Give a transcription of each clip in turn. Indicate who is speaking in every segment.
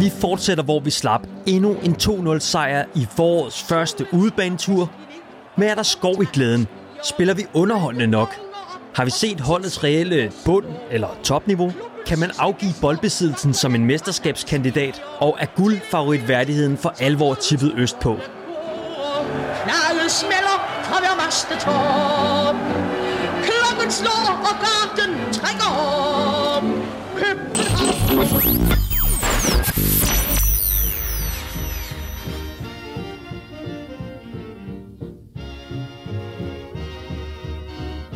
Speaker 1: Vi fortsætter, hvor vi slap endnu en 2-0 sejr i forårets første udebanetur. Men er der skov i glæden? Spiller vi underholdende nok? Har vi set holdets reelle bund eller topniveau? Kan man afgive boldbesiddelsen som en mesterskabskandidat? Og er guldfavoritværdigheden for alvor tippet øst på?
Speaker 2: Knaldet smelder fra hver mastetop. Klokken slår, og garden trækker om. København.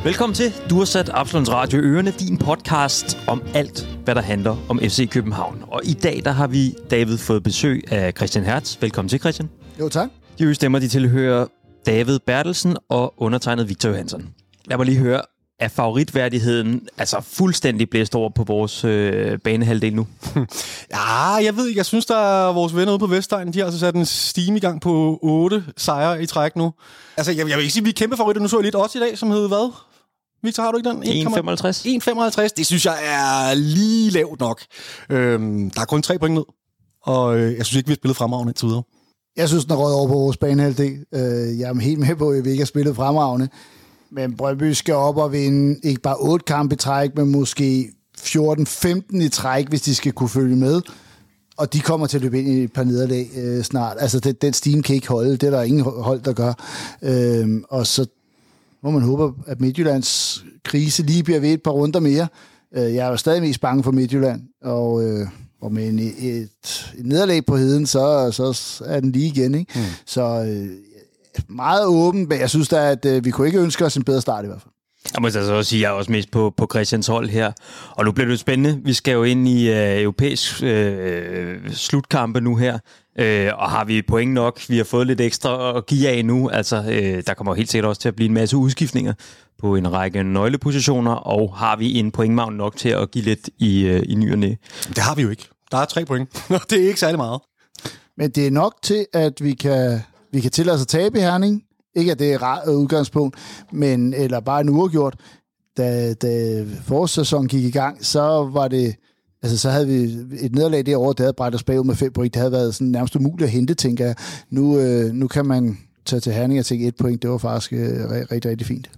Speaker 1: Velkommen til. Du har sat Absalons Radio Ørene, din podcast om alt, hvad der handler om FC København. Og i dag der har vi, David, fået besøg af Christian Hertz. Velkommen til, Christian.
Speaker 3: Jo, tak.
Speaker 1: De øvrige stemmer, de tilhører David Bertelsen og undertegnet Victor Johansson. Lad mig lige høre, er favoritværdigheden altså fuldstændig blæst over på vores øh, banehalvdel nu?
Speaker 4: Ja, jeg ved ikke. Jeg synes, der er vores venner ude på Vestegn, de har altså sat en steam i gang på 8 sejre i træk nu. Altså, jeg, jeg vil ikke sige, at vi er kæmpe favoritter. Nu så jeg lidt odds i dag, som hed hvad? Victor, har du ikke den?
Speaker 1: 1,55.
Speaker 4: 1,55. Det synes jeg er lige lavt nok. Øhm, der er kun tre point ned. Og øh, jeg synes ikke, vi har spillet fremragende indtil videre.
Speaker 3: Jeg synes, den er røget over på vores banehalvdel. Øh, jeg er helt med på, at vi ikke har spillet fremragende. Men Brøndby skal op og vinde ikke bare 8 kampe i træk, men måske 14-15 i træk, hvis de skal kunne følge med. Og de kommer til at løbe ind i et par nederlag øh, snart. Altså, det, den steam kan ikke holde. Det er der ingen hold, der gør. Øh, og så må man håbe, at Midtjyllands krise lige bliver ved et par runder mere. Øh, jeg er jo stadig mest bange for Midtjylland, og, øh, og med en, et, et nederlag på heden, så, så er den lige igen. Ikke? Mm. Så øh, meget åben, men jeg synes da, at øh, vi kunne ikke ønske os en bedre start i hvert fald.
Speaker 1: Jeg må altså også sige, at jeg er også mest på, på Christians hold her. Og nu bliver det jo spændende. Vi skal jo ind i øh, europæisk øh, slutkampe nu her. Øh, og har vi point nok? Vi har fået lidt ekstra at give af nu. Altså, øh, der kommer helt sikkert også til at blive en masse udskiftninger på en række nøglepositioner. Og har vi en pointmagn nok til at give lidt i, øh, i ny og næ?
Speaker 4: Det har vi jo ikke. Der er tre point. det er ikke særlig meget.
Speaker 3: Men det er nok til, at vi kan, vi kan tillade os at tabe i Herning. Ikke at det er ret udgangspunkt, men, eller bare en uafgjort. Da, da forårssæsonen gik i gang, så var det, altså så havde vi et nederlag derovre, der havde bragt os bagud med fem point. Det havde været sådan nærmest umuligt at hente, tænker jeg. Nu, øh, nu kan man tage til Herning og tænke et point. Det var faktisk øh, rigtig, rigtig fint.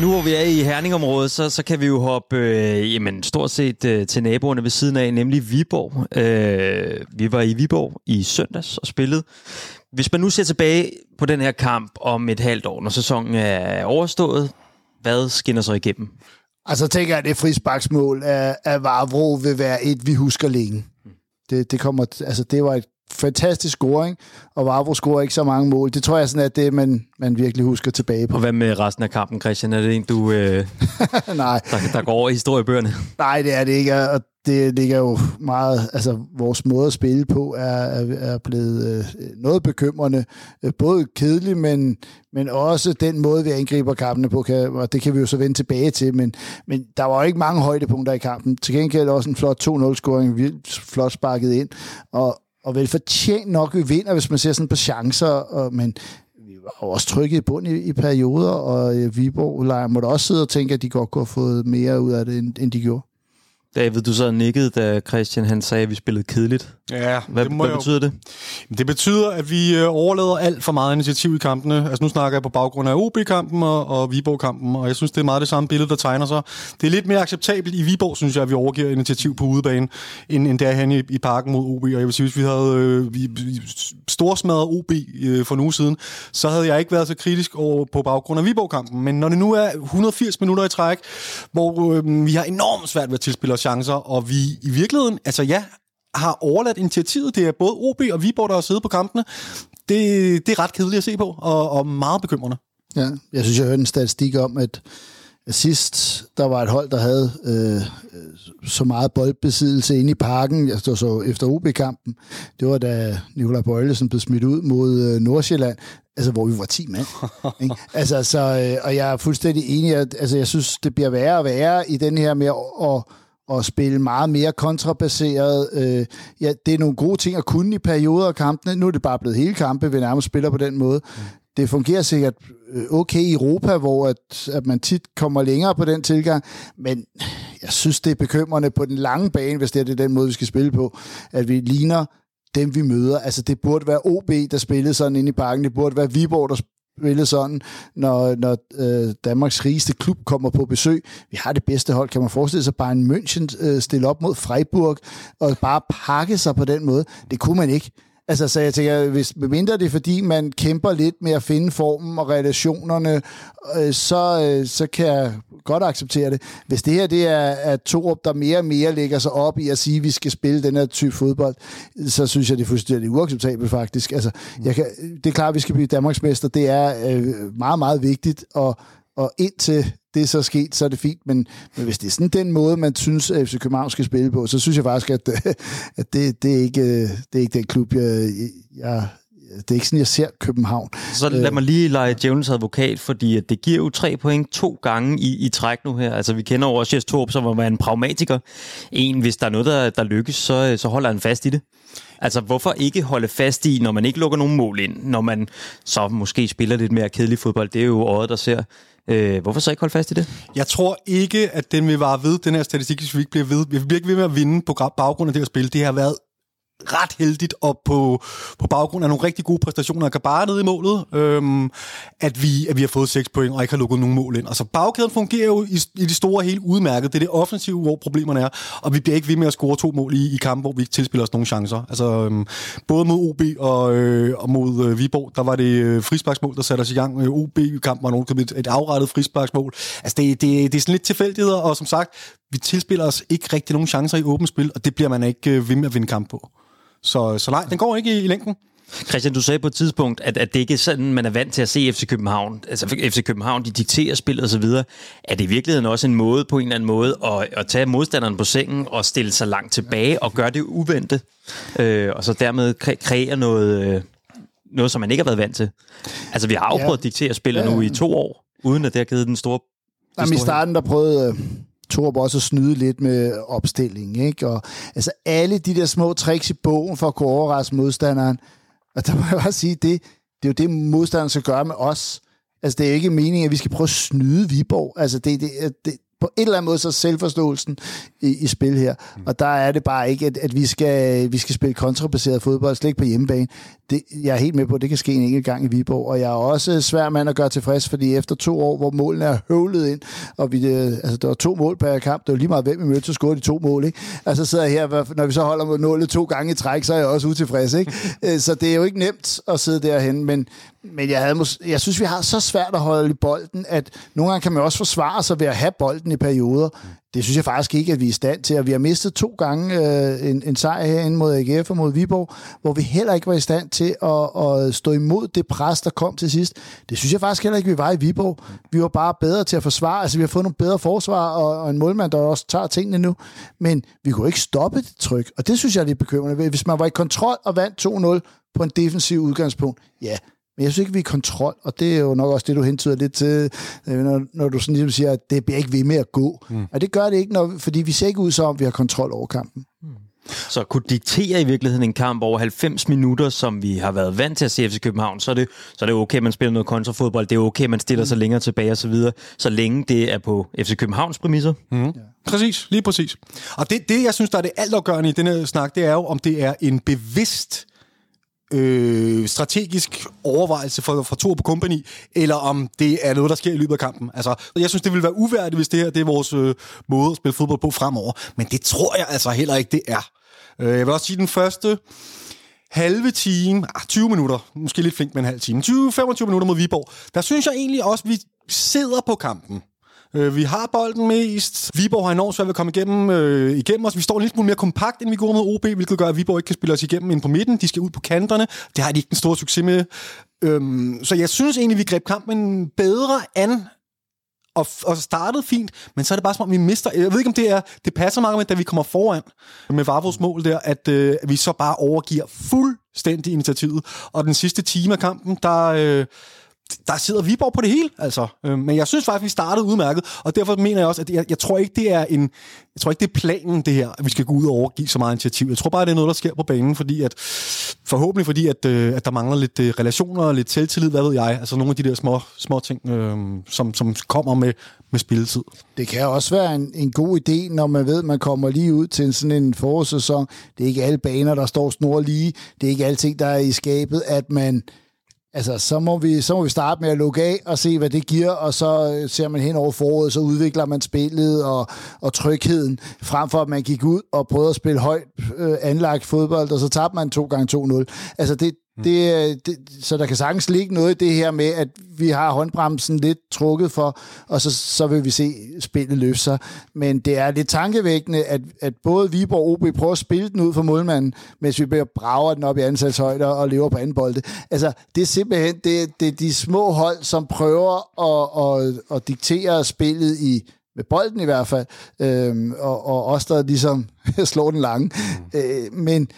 Speaker 1: Nu hvor vi er i Herningområdet, så, så kan vi jo hoppe øh, jamen, stort set øh, til naboerne ved siden af, nemlig Viborg. Øh, vi var i Viborg i søndags og spillede. Hvis man nu ser tilbage på den her kamp om et halvt år, når sæsonen er overstået, hvad skinner så igennem?
Speaker 3: Altså tænker jeg, at det frisbaksmål af, af Vavro vil være et, vi husker længe. Det, det, kommer, altså, det var et fantastisk scoring, og Vavro scorer ikke så mange mål. Det tror jeg sådan, at det man, man virkelig husker tilbage på.
Speaker 1: Og hvad med resten af kampen, Christian? Er det en, du øh,
Speaker 3: Nej.
Speaker 1: Der, der går over i historiebøgerne?
Speaker 3: Nej, det er det ikke, og det ligger jo meget, altså vores måde at spille på er, er, er blevet øh, noget bekymrende. Øh, både kedelig, men, men også den måde, vi angriber kampene på, kan, og det kan vi jo så vende tilbage til, men, men der var jo ikke mange højdepunkter i kampen. Til gengæld også en flot 2-0-scoring, vildt flot sparket ind, og, og vel fortjent nok, vi vinder, hvis man ser sådan på chancer, og, men vi var også trykket i bund i, i perioder, og øh, Viborg måtte også sidde og tænke, at de godt kunne have fået mere ud af det, end, end de gjorde.
Speaker 1: David, du sad nikket, da Christian han sagde, at vi spillede kedeligt.
Speaker 4: Ja,
Speaker 1: Hvad,
Speaker 4: det må
Speaker 1: hvad
Speaker 4: jo-
Speaker 1: betyder det?
Speaker 4: Det betyder, at vi øh, overlader alt for meget initiativ i kampene. Altså nu snakker jeg på baggrund af OB-kampen og, og Viborg-kampen, og jeg synes, det er meget det samme billede, der tegner sig. Det er lidt mere acceptabelt i Viborg, synes jeg, at vi overgiver initiativ på udebane, end, end derhen i, i parken mod OB. Og jeg vil sige, hvis vi havde øh, vi storsmadret OB øh, for en uge siden, så havde jeg ikke været så kritisk over, på baggrund af Viborg-kampen. Men når det nu er 180 minutter i træk, hvor øh, vi har enormt svært ved at tilspille os chancer, og vi i virkeligheden, altså ja, har overladt initiativet. Det er både OB og Viborg, der har siddet på kampene. Det, det er ret kedeligt at se på, og, og meget bekymrende.
Speaker 3: Ja, jeg synes, jeg hørte en statistik om, at sidst der var et hold, der havde øh, så meget boldbesiddelse inde i parken, jeg stod så efter OB-kampen, det var da Nikolaj Bøjlesen blev smidt ud mod øh, Nordsjælland, altså hvor vi var 10 mand. ikke? altså, så, øh, og jeg er fuldstændig enig, at, altså jeg synes, det bliver værre og værre i den her med at, at og spille meget mere kontrabaseret. Øh, ja, det er nogle gode ting at kunne i perioder af kampene. Nu er det bare blevet hele kampe, vi nærmest spiller på den måde. Mm. Det fungerer sikkert øh, okay i Europa, hvor at, at man tit kommer længere på den tilgang, men jeg synes, det er bekymrende på den lange bane, hvis det er, det den måde, vi skal spille på, at vi ligner dem, vi møder. Altså, det burde være OB, der spillede sådan ind i parken. Det burde være Viborg, der spillede sådan, når, når øh, Danmarks rigeste klub kommer på besøg. Vi har det bedste hold, kan man forestille sig, bare en München øh, stille op mod Freiburg og bare pakke sig på den måde. Det kunne man ikke. Altså, så jeg tænker, hvis mindre det er, fordi man kæmper lidt med at finde formen og relationerne, øh, så, øh, så kan jeg godt acceptere det. Hvis det her det er, er Torup, der mere og mere lægger sig op i at sige, at vi skal spille den her type fodbold, så synes jeg, det er fuldstændig uacceptabelt faktisk. Altså, jeg kan, det er klart, at vi skal blive Danmarksmester. Det er øh, meget, meget vigtigt, og, og indtil det er så sket, så er det fint, men, men hvis det er sådan den måde, man synes, at FC København skal spille på, så synes jeg faktisk, at, at det, det, er ikke, det er ikke den klub, jeg, jeg, det er ikke sådan, jeg ser København.
Speaker 1: Så lad mig lige lege djævelens advokat, fordi det giver jo tre point to gange i, i træk nu her. Altså, vi kender over Jes Torp, som var en pragmatiker. En, hvis der er noget, der, der lykkes, så, så holder han fast i det. Altså, hvorfor ikke holde fast i, når man ikke lukker nogen mål ind, når man så måske spiller lidt mere kedelig fodbold? Det er jo øjet, der ser. Øh, hvorfor så ikke holde fast i det?
Speaker 4: Jeg tror ikke, at den vil vare ved, den her statistik, hvis vi ikke bliver ved. Vi bliver ikke ved med at vinde på baggrund af det her spil. Det har været ret heldigt, og på, på baggrund af nogle rigtig gode præstationer af Gabara nede i målet, øhm, at, vi, at vi har fået 6 point og ikke har lukket nogen mål ind. Altså bagkæden fungerer jo i, i det store hele udmærket. Det er det offensive, hvor problemerne er, og vi bliver ikke ved med at score to mål i, i kampe, hvor vi ikke tilspiller os nogen chancer. Altså øhm, både mod OB og, øh, og mod øh, Viborg, der var det øh, frisparksmål, der satte os i gang. Øh, OB-kampen var nogen, et, et afrettet frisparksmål. Altså det, det, det er sådan lidt tilfældigheder, og som sagt, vi tilspiller os ikke rigtig nogen chancer i åbent spil, og det bliver man ikke øh, ved med at vinde kamp på. Så, så nej, den går ikke i, i længden.
Speaker 1: Christian, du sagde på et tidspunkt, at, at det ikke er sådan, man er vant til at se FC København. Altså FC København, de dikterer spillet osv. Er det i virkeligheden også en måde, på en eller anden måde, at, at tage modstanderen på sengen og stille sig langt tilbage og gøre det uventet? Øh, og så dermed kre- kreere noget, øh, noget, som man ikke har været vant til. Altså vi har jo ja. prøvet at diktere spillet ja. nu i to år, uden at det har givet den store...
Speaker 3: Jamen, i starten, der prøvede Torb også at snyde lidt med opstillingen. Ikke? Og, altså alle de der små tricks i bogen for at kunne overraske modstanderen. Og der må jeg bare sige, det, det er jo det, modstanderen skal gøre med os. Altså, det er ikke meningen, at vi skal prøve at snyde Viborg. Altså, det, det, det, på en eller anden måde så selvforståelsen i, i spil her. Og der er det bare ikke, at, at vi, skal, vi skal spille kontrabaseret fodbold, slet ikke på hjemmebane. Det, jeg er helt med på, at det kan ske en enkelt gang i Viborg, og jeg er også svær mand at gøre tilfreds, fordi efter to år, hvor målene er høvlet ind, og vi, øh, altså, der var to mål per kamp, det var lige meget, hvem vi mødte, så scorede de to mål. Ikke? Altså sidder jeg her, når vi så holder mod nålet to gange i træk, så er jeg også utilfreds. Ikke? Øh, så det er jo ikke nemt at sidde derhen, men, men jeg, havde mås- jeg synes, vi har så svært at holde i bolden, at nogle gange kan man også forsvare sig ved at have bolden i perioder. Det synes jeg faktisk ikke, at vi er i stand til. Og vi har mistet to gange øh, en, en sejr herinde mod AGF og mod Viborg, hvor vi heller ikke var i stand til at, at stå imod det pres, der kom til sidst. Det synes jeg faktisk heller ikke, vi var i Viborg. Vi var bare bedre til at forsvare. Altså, vi har fået nogle bedre forsvar og, og en målmand, der også tager tingene nu. Men vi kunne ikke stoppe det tryk, og det synes jeg er lidt bekymrende. Hvis man var i kontrol og vandt 2-0 på en defensiv udgangspunkt, ja, men jeg synes ikke, vi er i kontrol, og det er jo nok også det, du hentyder lidt til, øh, når, når du sådan ligesom siger, at det bliver ikke ved med at gå. Mm. Og det gør det ikke, når, fordi vi ser ikke ud som om, vi har kontrol over kampen. Mm.
Speaker 1: Så kunne diktere i virkeligheden en kamp over 90 minutter, som vi har været vant til at se FC København, så er det, så er det okay, at man spiller noget kontrafodbold, det er okay, at man stiller sig længere tilbage osv., så, videre, så længe det er på FC Københavns præmisser. Mm. Ja.
Speaker 4: Præcis, lige præcis. Og det, det, jeg synes, der er det altafgørende i denne snak, det er jo, om det er en bevidst øh, øh, strategisk overvejelse for, for to på Company, eller om det er noget, der sker i løbet af kampen. Altså, jeg synes, det ville være uværdigt, hvis det her det er vores øh, måde at spille fodbold på fremover. Men det tror jeg altså heller ikke, det er. Øh, jeg vil også sige, den første halve time, ah, 20 minutter, måske lidt flink med en halv time, 20-25 minutter mod Viborg, der synes jeg egentlig også, vi sidder på kampen. Øh, vi har bolden mest. Viborg har enormt svært ved at komme igennem, øh, igennem os. Vi står en lille smule mere kompakt, end vi går mod OB, hvilket gør, at Viborg ikke kan spille os igennem ind på midten. De skal ud på kanterne. Det har de ikke den store succes med. Øhm, så jeg synes egentlig, vi greb kampen bedre an og, og startede fint, men så er det bare som om, vi mister... Jeg ved ikke, om det er... Det passer meget med, da vi kommer foran med Vavros mål der, at, øh, vi så bare overgiver fuldstændig initiativet. Og den sidste time af kampen, der... Øh, der sidder Viborg på det hele, altså. Øh, men jeg synes faktisk, vi startede udmærket, og derfor mener jeg også, at jeg, jeg tror ikke, det er en, jeg tror ikke, det er planen, det her, at vi skal gå ud og overgive så meget initiativ. Jeg tror bare, det er noget, der sker på banen, fordi at, forhåbentlig fordi, at, øh, at der mangler lidt øh, relationer, lidt selvtillid, hvad ved jeg, altså nogle af de der små, små ting, øh, som, som kommer med, med spilletid.
Speaker 3: Det kan også være en, en god idé, når man ved, at man kommer lige ud til en, sådan en forårssæson. Det er ikke alle baner, der står snor lige. Det er ikke alting, der er i skabet, at man Altså, så må, vi, så må vi starte med at lukke af og se, hvad det giver, og så øh, ser man hen over foråret, så udvikler man spillet og, og trygheden, frem for at man gik ud og prøvede at spille højt øh, anlagt fodbold, og så tabte man 2 gange 2-0. Altså, det, det, det, så der kan sagtens ligge noget i det her med, at vi har håndbremsen lidt trukket for, og så, så vil vi se spillet løfte sig. Men det er lidt tankevækkende, at, at både Viborg og OB prøver at spille den ud for målmanden, mens vi bliver brager den op i ansalshøjder og lever på anden bolde. Altså, det er simpelthen det, det er de små hold, som prøver at, at, at diktere spillet i med bolden i hvert fald, øhm, og, og også der ligesom slår den lange. Mm. Øh, men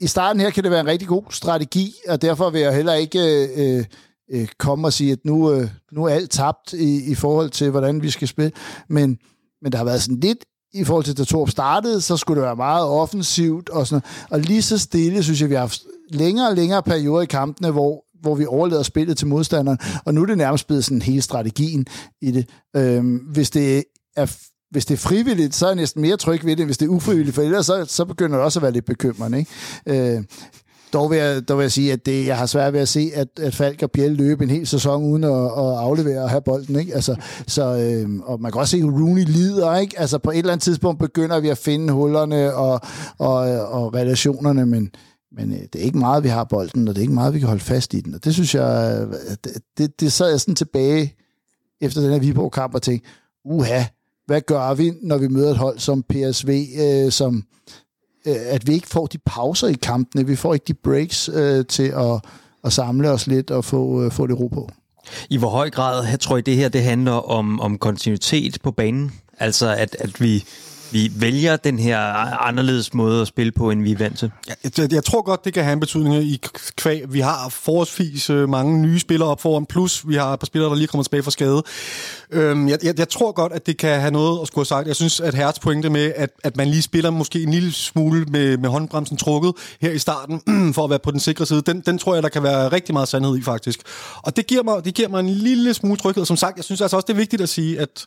Speaker 3: i starten her kan det være en rigtig god strategi, og derfor vil jeg heller ikke øh, øh, øh, komme og sige, at nu, øh, nu er alt tabt i, i forhold til, hvordan vi skal spille. Men, men der har været sådan lidt i forhold til, da Torp startede, så skulle det være meget offensivt og sådan Og lige så stille, synes jeg, vi har haft længere og længere perioder i kampene, hvor, hvor vi overlader spillet til modstanderen, og nu er det nærmest blevet sådan hele strategien i det. Øhm, hvis det er hvis det er frivilligt, så er jeg næsten mere tryg ved det, hvis det er ufrivilligt, for ellers så, så begynder det også at være lidt bekymrende. Ikke? Øh, dog, vil jeg, dog vil jeg sige, at det, jeg har svært ved at se, at, at Falk og Biel løbe en hel sæson uden at, at aflevere og have bolden. Ikke? Altså, så, øh, og man kan også se, at Rooney lider. Ikke? Altså, på et eller andet tidspunkt begynder vi at finde hullerne og, og, og relationerne, men, men øh, det er ikke meget, vi har bolden, og det er ikke meget, vi kan holde fast i den. Og det synes jeg, øh, det, det, det sad jeg sådan tilbage efter den her Viborg-kamp og tænkte, uha, hvad gør vi, når vi møder et hold som PSV, øh, som øh, at vi ikke får de pauser i kampene, vi får ikke de breaks øh, til at, at samle os lidt og få, øh, få det ro på.
Speaker 1: I hvor høj grad tror I, det her det handler om, om kontinuitet på banen? Altså at, at vi vi vælger den her anderledes måde at spille på, end vi er vant til?
Speaker 4: Jeg, jeg tror godt, det kan have en betydning i kvæg. Vi har forholdsvis øh, mange nye spillere op foran, plus vi har et par spillere, der lige kommer tilbage fra skade. Øhm, jeg, jeg, jeg tror godt, at det kan have noget at skulle have sagt. Jeg synes, at Hertz pointe med, at, at man lige spiller måske en lille smule med, med håndbremsen trukket her i starten, for at være på den sikre side, den, den tror jeg, der kan være rigtig meget sandhed i, faktisk. Og det giver mig, det giver mig en lille smule tryghed. Som sagt, jeg synes altså også, det er vigtigt at sige, at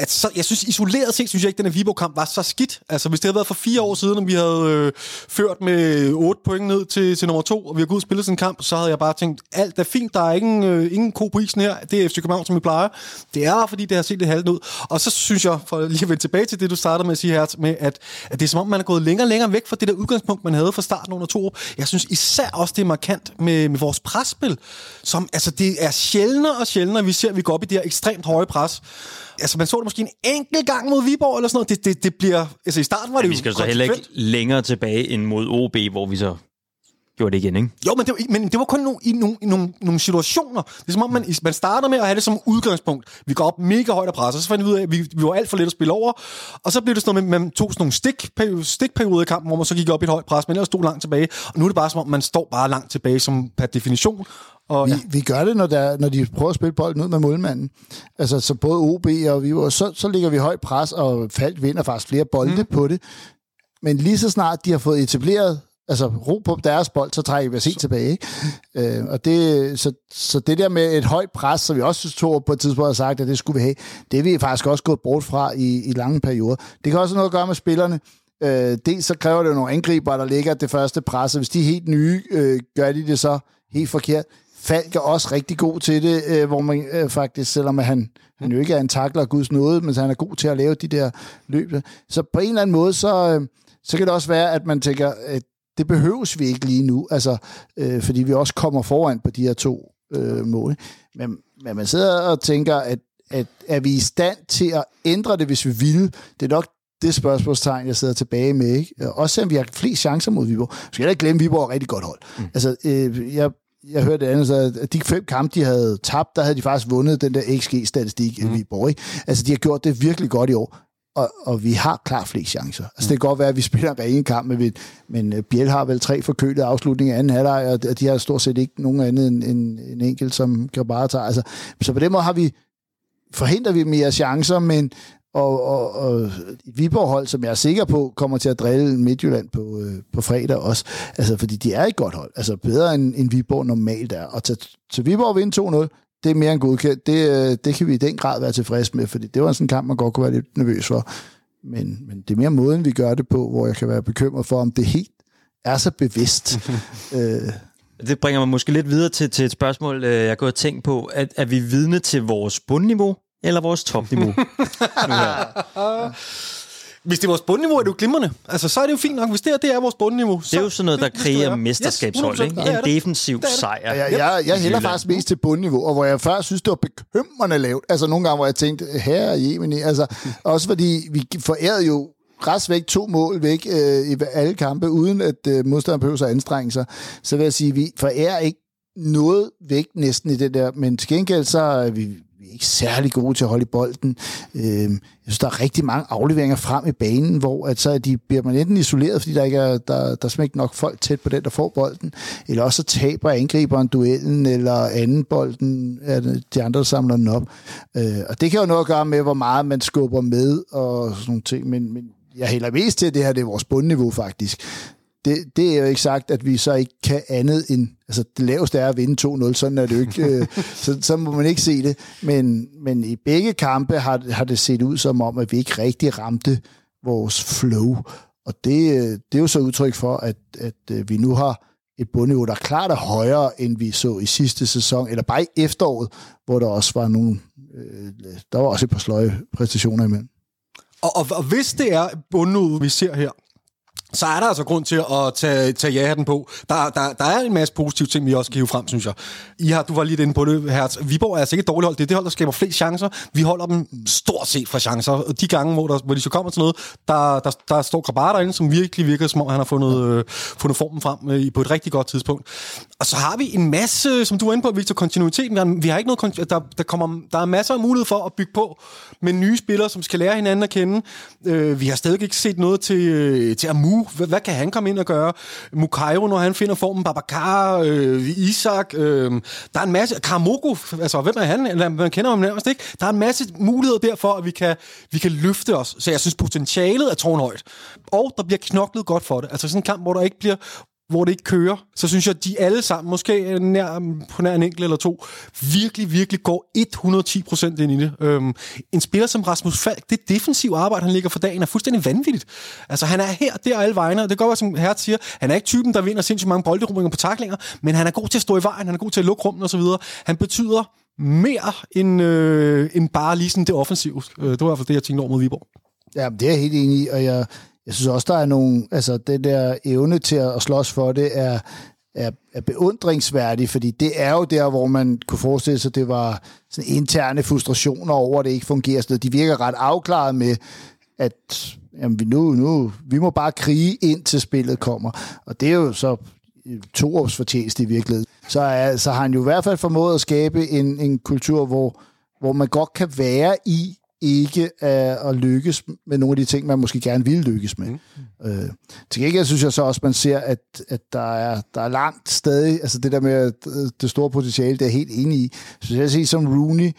Speaker 4: at så, jeg synes isoleret set, synes jeg ikke, at den her Viborg-kamp var så skidt. Altså, hvis det havde været for fire år siden, og vi havde øh, ført med otte point ned til, til nummer to, og vi havde gået ud og spillet sådan en kamp, så havde jeg bare tænkt, alt er fint, der er ingen, øh, ingen ko på isen her. Det er FC København, som vi plejer. Det er fordi det har set lidt halvt ud. Og så synes jeg, for lige at vende tilbage til det, du startede med at sige her, med at, at det er som om, man er gået længere og længere væk fra det der udgangspunkt, man havde fra starten under to år. Jeg synes især også, det er markant med, med vores presspil, som, altså, det er sjældnere og sjældnere, vi ser, at vi går op i det her ekstremt høje pres altså man så det måske en enkelt gang mod Viborg eller sådan noget. Det, det, det bliver, altså i starten var det ja,
Speaker 1: jo Vi skal så heller ikke længere tilbage end mod OB, hvor vi så gjorde det igen, ikke?
Speaker 4: Jo, men det var, men det var kun no, i nogle, i nogle, nogle situationer. Det er som om, man, man starter med at have det som udgangspunkt. Vi går op mega højt og presser, så fandt vi ud af, at vi, vi var alt for let at spille over. Og så blev det sådan noget med, at man tog sådan nogle stik, stikperioder i kampen, hvor man så gik op i et højt pres, men ellers stod langt tilbage. Og nu er det bare som om, man står bare langt tilbage som per definition.
Speaker 3: Og, vi, ja. vi gør det, når, der, når de prøver at spille bolden ud med målmanden. Altså, så både OB og vi så, så ligger vi højt pres, og Falk vinder faktisk flere bolde mm. på det. Men lige så snart de har fået etableret altså ro på deres bold, så trækker vi os helt tilbage. Ikke? Øh, og det, så, så det der med et højt pres, som vi også tog på et tidspunkt har sagt, at det skulle vi have, det er vi faktisk også gået bort fra i, i lange perioder. Det kan også noget at gøre med spillerne. Øh, dels så kræver det jo nogle angriber, der ligger det første pres, og hvis de er helt nye, øh, gør de det så helt forkert. Falk er også rigtig god til det, øh, hvor man øh, faktisk, selvom han, han jo ikke er en takler Guds nåde, men han er god til at lave de der løb. Så på en eller anden måde, så, øh, så kan det også være, at man tænker, at det behøves vi ikke lige nu, altså, øh, fordi vi også kommer foran på de her to øh, mål. Men, men man sidder og tænker, at, at er vi i stand til at ændre det, hvis vi vil? Det er nok det spørgsmålstegn, jeg sidder tilbage med. Ikke? Også selvom vi har flest chancer mod Viborg. Så skal jeg ikke glemme, at Viborg er et rigtig godt hold. Mm. Altså, øh, jeg jeg hørte det andet, så at de fem kampe, de havde tabt, der havde de faktisk vundet den der XG-statistik mm. i Viborg. Ikke? Altså, de har gjort det virkelig godt i år. og, og vi har klart flest chancer. Altså, det kan godt være, at vi spiller en ren kamp, men, men øh, Biel har vel tre forkølede afslutninger i anden halvleg, og de har stort set ikke nogen andet end en, en enkelt, som kan bare tage. Altså, så på den måde har vi forhindrer vi mere chancer, men og, og, og et Viborg-hold, som jeg er sikker på, kommer til at drille Midtjylland på, øh, på fredag også. Altså, fordi de er et godt hold. Altså, bedre end, end Viborg normalt er. Og til, til Viborg vinde 2-0, det er mere end godkendt. Det, øh, det kan vi i den grad være tilfredse med, fordi det var sådan en kamp, man godt kunne være lidt nervøs for. Men, men det er mere måden, vi gør det på, hvor jeg kan være bekymret for, om det helt er så bevidst. øh,
Speaker 1: det bringer mig måske lidt videre til, til et spørgsmål, øh, jeg går og tænke på. Er, er vi vidne til vores bundniveau eller vores topniveau? nu her?
Speaker 4: Hvis det er vores bundniveau, er det jo glimrende. Altså, så er det jo fint nok. Hvis det er, det er vores bundniveau.
Speaker 1: Det er jo sådan noget, der kræver mesterskabshold,
Speaker 4: yes,
Speaker 1: ikke? En defensiv sejr.
Speaker 3: Jeg, jeg, jeg hælder faktisk mest til bundniveau, og hvor jeg først synes, det var bekymrende lavt. Altså nogle gange, hvor jeg tænkte, her i Jemini, altså også fordi vi forærede jo væk to mål væk øh, i alle kampe, uden at øh, modstanderen behøver at anstrenge sig. Så vil jeg sige, at vi forærer ikke noget væk næsten i det der, men til gengæld så er vi, vi er ikke særlig gode til at holde i bolden. Øh, jeg synes, der er rigtig mange afleveringer frem i banen, hvor at så de, bliver man enten isoleret, fordi der ikke er, der, der er ikke nok folk tæt på den, der får bolden, eller også så taber angriberen duellen, eller anden bolden, er de andre, der samler den op. Øh, og det kan jo noget at gøre med, hvor meget man skubber med, og sådan nogle ting, men, men jeg hælder mest til, at det her det er vores bundniveau faktisk. Det, det er jo ikke sagt, at vi så ikke kan andet end... Altså, det laveste er at vinde 2-0, sådan er det jo ikke. Øh, så, så må man ikke se det. Men, men i begge kampe har, har det set ud som om, at vi ikke rigtig ramte vores flow. Og det, øh, det er jo så udtryk for, at, at øh, vi nu har et bundniveau, der klart er højere, end vi så i sidste sæson, eller bare i efteråret, hvor der også var nogle... Der var også et par sløje præstationer imellem.
Speaker 4: Og, og, og hvis det er bundet, vi ser her, så er der altså grund til at tage, tage ja-hatten på. Der, der, der er en masse positive ting, vi også kan hive frem, synes jeg. I har, du var lige inde på det, Hertz. Viborg er altså ikke et dårligt hold. Det er det hold, der skaber flest chancer. Vi holder dem stort set fra chancer. Og de gange, hvor, der, hvor de så kommer til noget, der, der, der står Krabar derinde, som virkelig virker, som om han har fundet, øh, fundet formen frem øh, på et rigtig godt tidspunkt. Og så har vi en masse, som du var inde på, Victor, kontinuitet. Vi har, vi har ikke noget, der, der, kommer, der er masser af mulighed for at bygge på med nye spillere, som skal lære hinanden at kende. Øh, vi har stadig ikke set noget til, øh, til Amu hvad, hvad kan han komme ind og gøre? Mukairo, når han finder formen, Babacar, øh, Isak, øh, der er en masse, Karamoko, altså hvem er han? Man kender ham nærmest ikke. Der er en masse muligheder derfor, at vi kan, vi kan løfte os. Så jeg synes, potentialet er tårnhøjt. Og der bliver knoklet godt for det. Altså sådan en kamp, hvor der ikke bliver hvor det ikke kører, så synes jeg, at de alle sammen, måske nær, på nær en enkelt eller to, virkelig, virkelig går 110% ind i det. Øhm, en spiller som Rasmus Falk, det defensive arbejde, han ligger for dagen, er fuldstændig vanvittigt. Altså, han er her, der alle vegne, det går godt som Hert siger, han er ikke typen, der vinder sindssygt mange bolderubringer på taklinger, men han er god til at stå i vejen, han er god til at lukke rummen osv. Han betyder mere end, øh, end bare lige sådan det offensive. Øh, det var i hvert fald det, jeg tænkte over mod Viborg.
Speaker 3: Ja, det er jeg helt enig i, og jeg, jeg synes også, der er nogle, altså det der evne til at slås for det er, er, er beundringsværdig, fordi det er jo der, hvor man kunne forestille sig, at det var sådan interne frustrationer over, at det ikke fungerer. Så de virker ret afklaret med, at jamen, vi, nu, nu, vi må bare krige ind til spillet kommer. Og det er jo så Torups fortjeneste i virkeligheden. Så, er, så har han jo i hvert fald formået at skabe en, en kultur, hvor, hvor man godt kan være i ikke at, at lykkes med nogle af de ting, man måske gerne ville lykkes med. Mm. Øh, til gengæld synes jeg så også, man ser, at, at der, er, der er langt stadig, altså det der med det store potentiale, det er helt enig i. Så jeg siger som Rooney,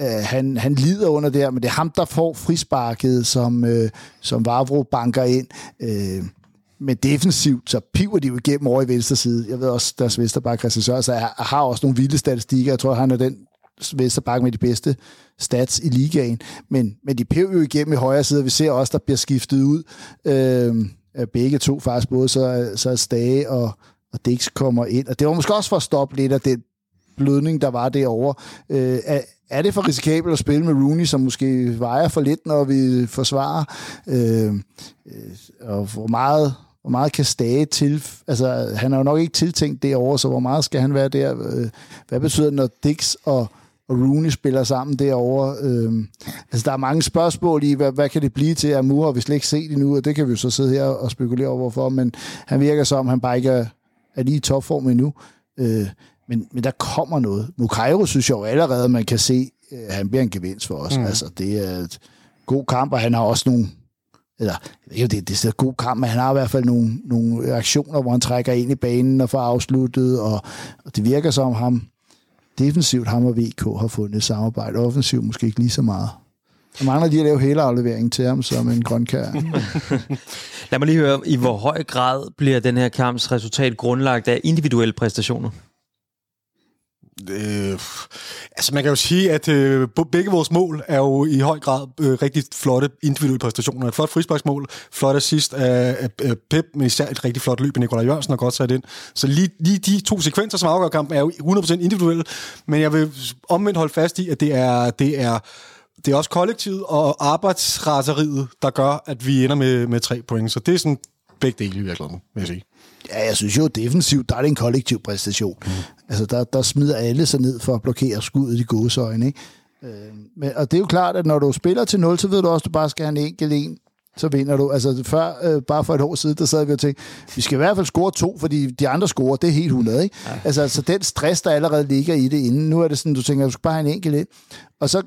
Speaker 3: øh, han, han lider under det her, men det er ham, der får frisparket, som, øh, som Vavro banker ind. Øh, men defensivt, så piver de jo igennem over i venstre side. Jeg ved også, deres Vesterbakke Christian Sørensen har også nogle vilde statistikker. Jeg tror, han er den Vesterbakke med de bedste stats i ligaen. Men, men de pever jo igennem i højre side, og vi ser også, der bliver skiftet ud. Øhm, øh, begge to faktisk, både så, så Stage og, og Dix kommer ind. Og det var måske også for at stoppe lidt af den blødning, der var derovre. Øh, er, er det for risikabelt at spille med Rooney, som måske vejer for lidt, når vi forsvarer? Øh, øh og hvor meget, hvor meget kan Stage til... Altså, han har jo nok ikke tiltænkt derovre, så hvor meget skal han være der? Øh, hvad betyder det, når Dix og og Rooney spiller sammen derovre. Øhm, altså, der er mange spørgsmål i, hvad, hvad kan det blive til? Amur har vi slet ikke set endnu, og det kan vi jo så sidde her og spekulere over, hvorfor, men han virker som, han bare ikke er, er lige i topform endnu. Øh, men, men der kommer noget. Mukairo synes jeg jo allerede, man kan se, at han bliver en gevinst for os. Mm. Altså, det er, god kamp, og han har også nogle eller jo, det, det er god kamp, men han har i hvert fald nogle, nogle aktioner, hvor han trækker ind i banen og får afsluttet, og, og det virker som ham defensivt, ham og VK har fundet samarbejde, offensivt måske ikke lige så meget. Der mangler lige at lave hele afleveringen til ham som en grønkær.
Speaker 1: Lad mig lige høre, i hvor høj grad bliver den her kamps resultat grundlagt af individuelle præstationer?
Speaker 4: Øh, altså man kan jo sige, at øh, begge vores mål er jo i høj grad øh, rigtig flotte individuelle præstationer. Et flot frisparksmål, flot assist af, af, af Pep, men især et rigtig flot løb af Nikolaj Jørgensen og godt sat ind. Så lige, lige de to sekvenser, som afgør kampen, er jo 100% individuelle, men jeg vil omvendt holde fast i, at det er, det er det er også kollektivet og arbejdsraseriet, der gør, at vi ender med, med tre point. Så det er sådan begge dele i virkeligheden, vil jeg sige.
Speaker 3: Ja, jeg synes jo, defensivt, der er det en kollektiv præstation. Mm. Altså, der, der smider alle sig ned for at blokere skuddet i gåsøjne, ikke? Øh, men, og det er jo klart, at når du spiller til 0, så ved du også, at du bare skal have en enkelt en, så vinder du. Altså før, øh, bare for et år siden, der sad vi og tænkte, vi skal i hvert fald score to, fordi de andre scorer, det er helt 100, ikke? Ja. Altså, altså den stress, der allerede ligger i det inden, nu er det sådan, du tænker, du skal bare have en enkelt ind. Og så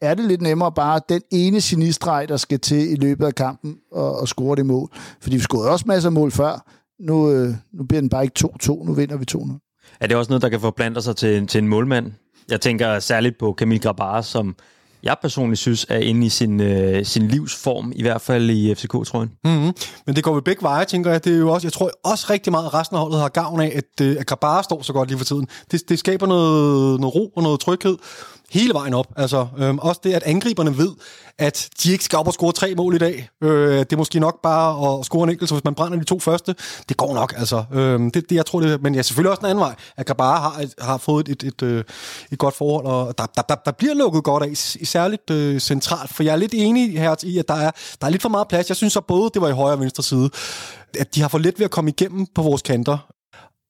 Speaker 3: er det lidt nemmere bare den ene genistreg, der skal til i løbet af kampen og, og score det mål. Fordi vi scorede også masser af mål før, nu, øh, nu bliver den bare ikke 2-2, nu vinder vi 2-0.
Speaker 1: Er det også noget, der kan forplante sig til, til en målmand? Jeg tænker særligt på Camille Grabar, som jeg personligt synes er inde i sin, øh, sin livsform, i hvert fald i FCK-trøjen.
Speaker 4: Mm-hmm. Men det går vi begge veje, tænker jeg. Det er jo også, jeg tror også rigtig meget, at resten af holdet har gavn af, at, øh, at Grabar står så godt lige for tiden. Det, det skaber noget, noget ro og noget tryghed hele vejen op. Altså, øhm, også det, at angriberne ved, at de ikke skal op og score tre mål i dag. Øh, det er måske nok bare at score en enkelt, så hvis man brænder de to første, det går nok. Altså, øhm, det, det, jeg tror, det, men ja, selvfølgelig også en anden vej, at Grabara har, et, har fået et, et, et, et, godt forhold, og der, der, der, der bliver lukket godt af, særligt øh, centralt, for jeg er lidt enig her i, at der er, der er lidt for meget plads. Jeg synes så både, det var i højre og venstre side, at de har fået let ved at komme igennem på vores kanter.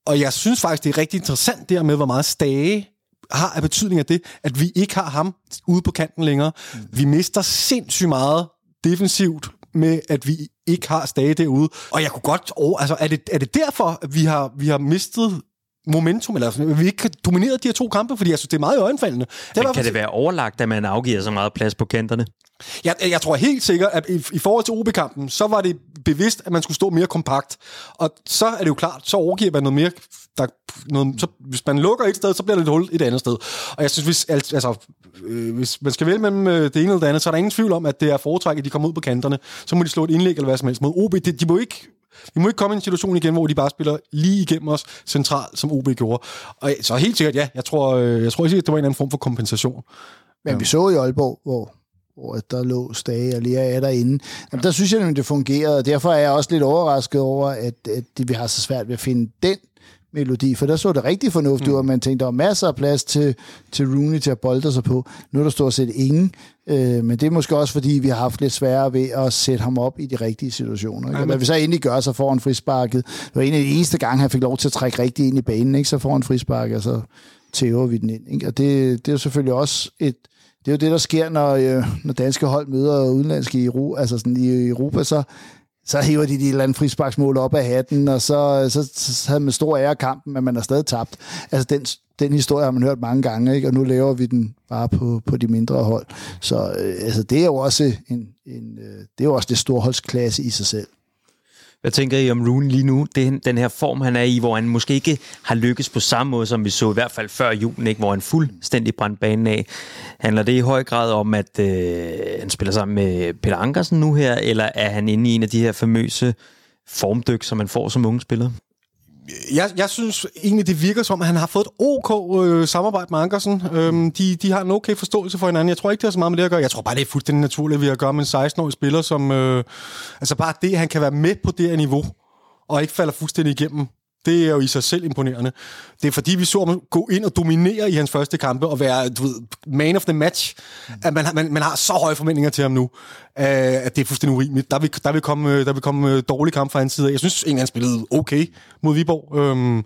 Speaker 4: Og jeg synes faktisk, det er rigtig interessant der med, hvor meget stage har af betydning af det, at vi ikke har ham ude på kanten længere. Mm. Vi mister sindssygt meget defensivt med, at vi ikke har Stage derude. Og jeg kunne godt... Oh, altså, er det, er det derfor, at vi har, vi har mistet momentum, eller vi ikke kan dominere de her to kampe, fordi jeg synes, det er meget i øjenfaldende.
Speaker 1: Det Men kan det være overlagt, at man afgiver så meget plads på kanterne?
Speaker 4: Jeg, jeg tror helt sikkert, at i, i forhold til OB-kampen, så var det bevidst, at man skulle stå mere kompakt. Og så er det jo klart, så overgiver man noget mere... Der, noget, så, hvis man lukker et sted, så bliver det et hul et andet sted. Og jeg synes, hvis, altså, øh, hvis man skal vælge mellem øh, det ene eller det andet, så er der ingen tvivl om, at det er foretræk, at de kommer ud på kanterne. Så må de slå et indlæg eller hvad som helst mod OB. De, de må ikke vi må ikke komme i en situation igen, hvor de bare spiller lige igennem os centralt, som OB gjorde. Og så helt sikkert, ja, jeg tror, øh, jeg tror ikke, det var en anden form for kompensation.
Speaker 3: Men vi så i Aalborg, hvor hvor der lå Stage og Lea er derinde. Jamen, der synes jeg at det fungerede, og derfor er jeg også lidt overrasket over, at, at vi har så svært ved at finde den melodi, for der så det rigtig fornuftigt ud, mm. og man tænkte, der var masser af plads til, til Rooney til at bolde sig på. Nu er der stort set ingen, øh, men det er måske også, fordi vi har haft lidt sværere ved at sætte ham op i de rigtige situationer. Ikke? Ja, men... vi så endelig gør, så får han frisparket. Det var en af de eneste gange, han fik lov til at trække rigtig ind i banen, ikke? så får han frisparket, og så tæver vi den ind. Ikke? Og det, det er jo selvfølgelig også et, det er jo det, der sker, når, øh, når danske hold møder udenlandske i, Europa, altså sådan i Europa, så, så hiver de de eller andet frisparksmål op af hatten, og så, så, så havde man stor ære kampen, men man er stadig tabt. Altså den, den historie har man hørt mange gange, ikke? og nu laver vi den bare på, på de mindre hold. Så øh, altså, det er jo også en, en øh, det er jo også det storholdsklasse i sig selv.
Speaker 1: Hvad tænker I om Rooney lige nu? Det den her form, han er i, hvor han måske ikke har lykkes på samme måde, som vi så i hvert fald før julen, ikke? hvor han fuldstændig brændte banen af. Handler det i høj grad om, at øh, han spiller sammen med Peter Ankersen nu her, eller er han inde i en af de her famøse formdyk, som man får som unge spiller?
Speaker 4: Jeg, jeg synes egentlig, det virker som, at han har fået et OK øh, samarbejde med Ankersen. Øhm, de, de har en okay forståelse for hinanden. Jeg tror ikke, det har så meget med det at gøre. Jeg tror bare, det er fuldstændig naturligt, at vi har at gøre med en 16-årig spiller, som... Øh, altså bare det, han kan være med på det her niveau, og ikke falder fuldstændig igennem det er jo i sig selv imponerende. Det er fordi, vi så ham gå ind og dominere i hans første kampe og være du ved, man of the match. Mm. At man, man, man har så høje forventninger til ham nu, at det er fuldstændig urimeligt. Der vil, der vil komme, der vil komme dårlige kamp fra hans side. Jeg synes egentlig, han spillede okay mod Viborg. Øhm,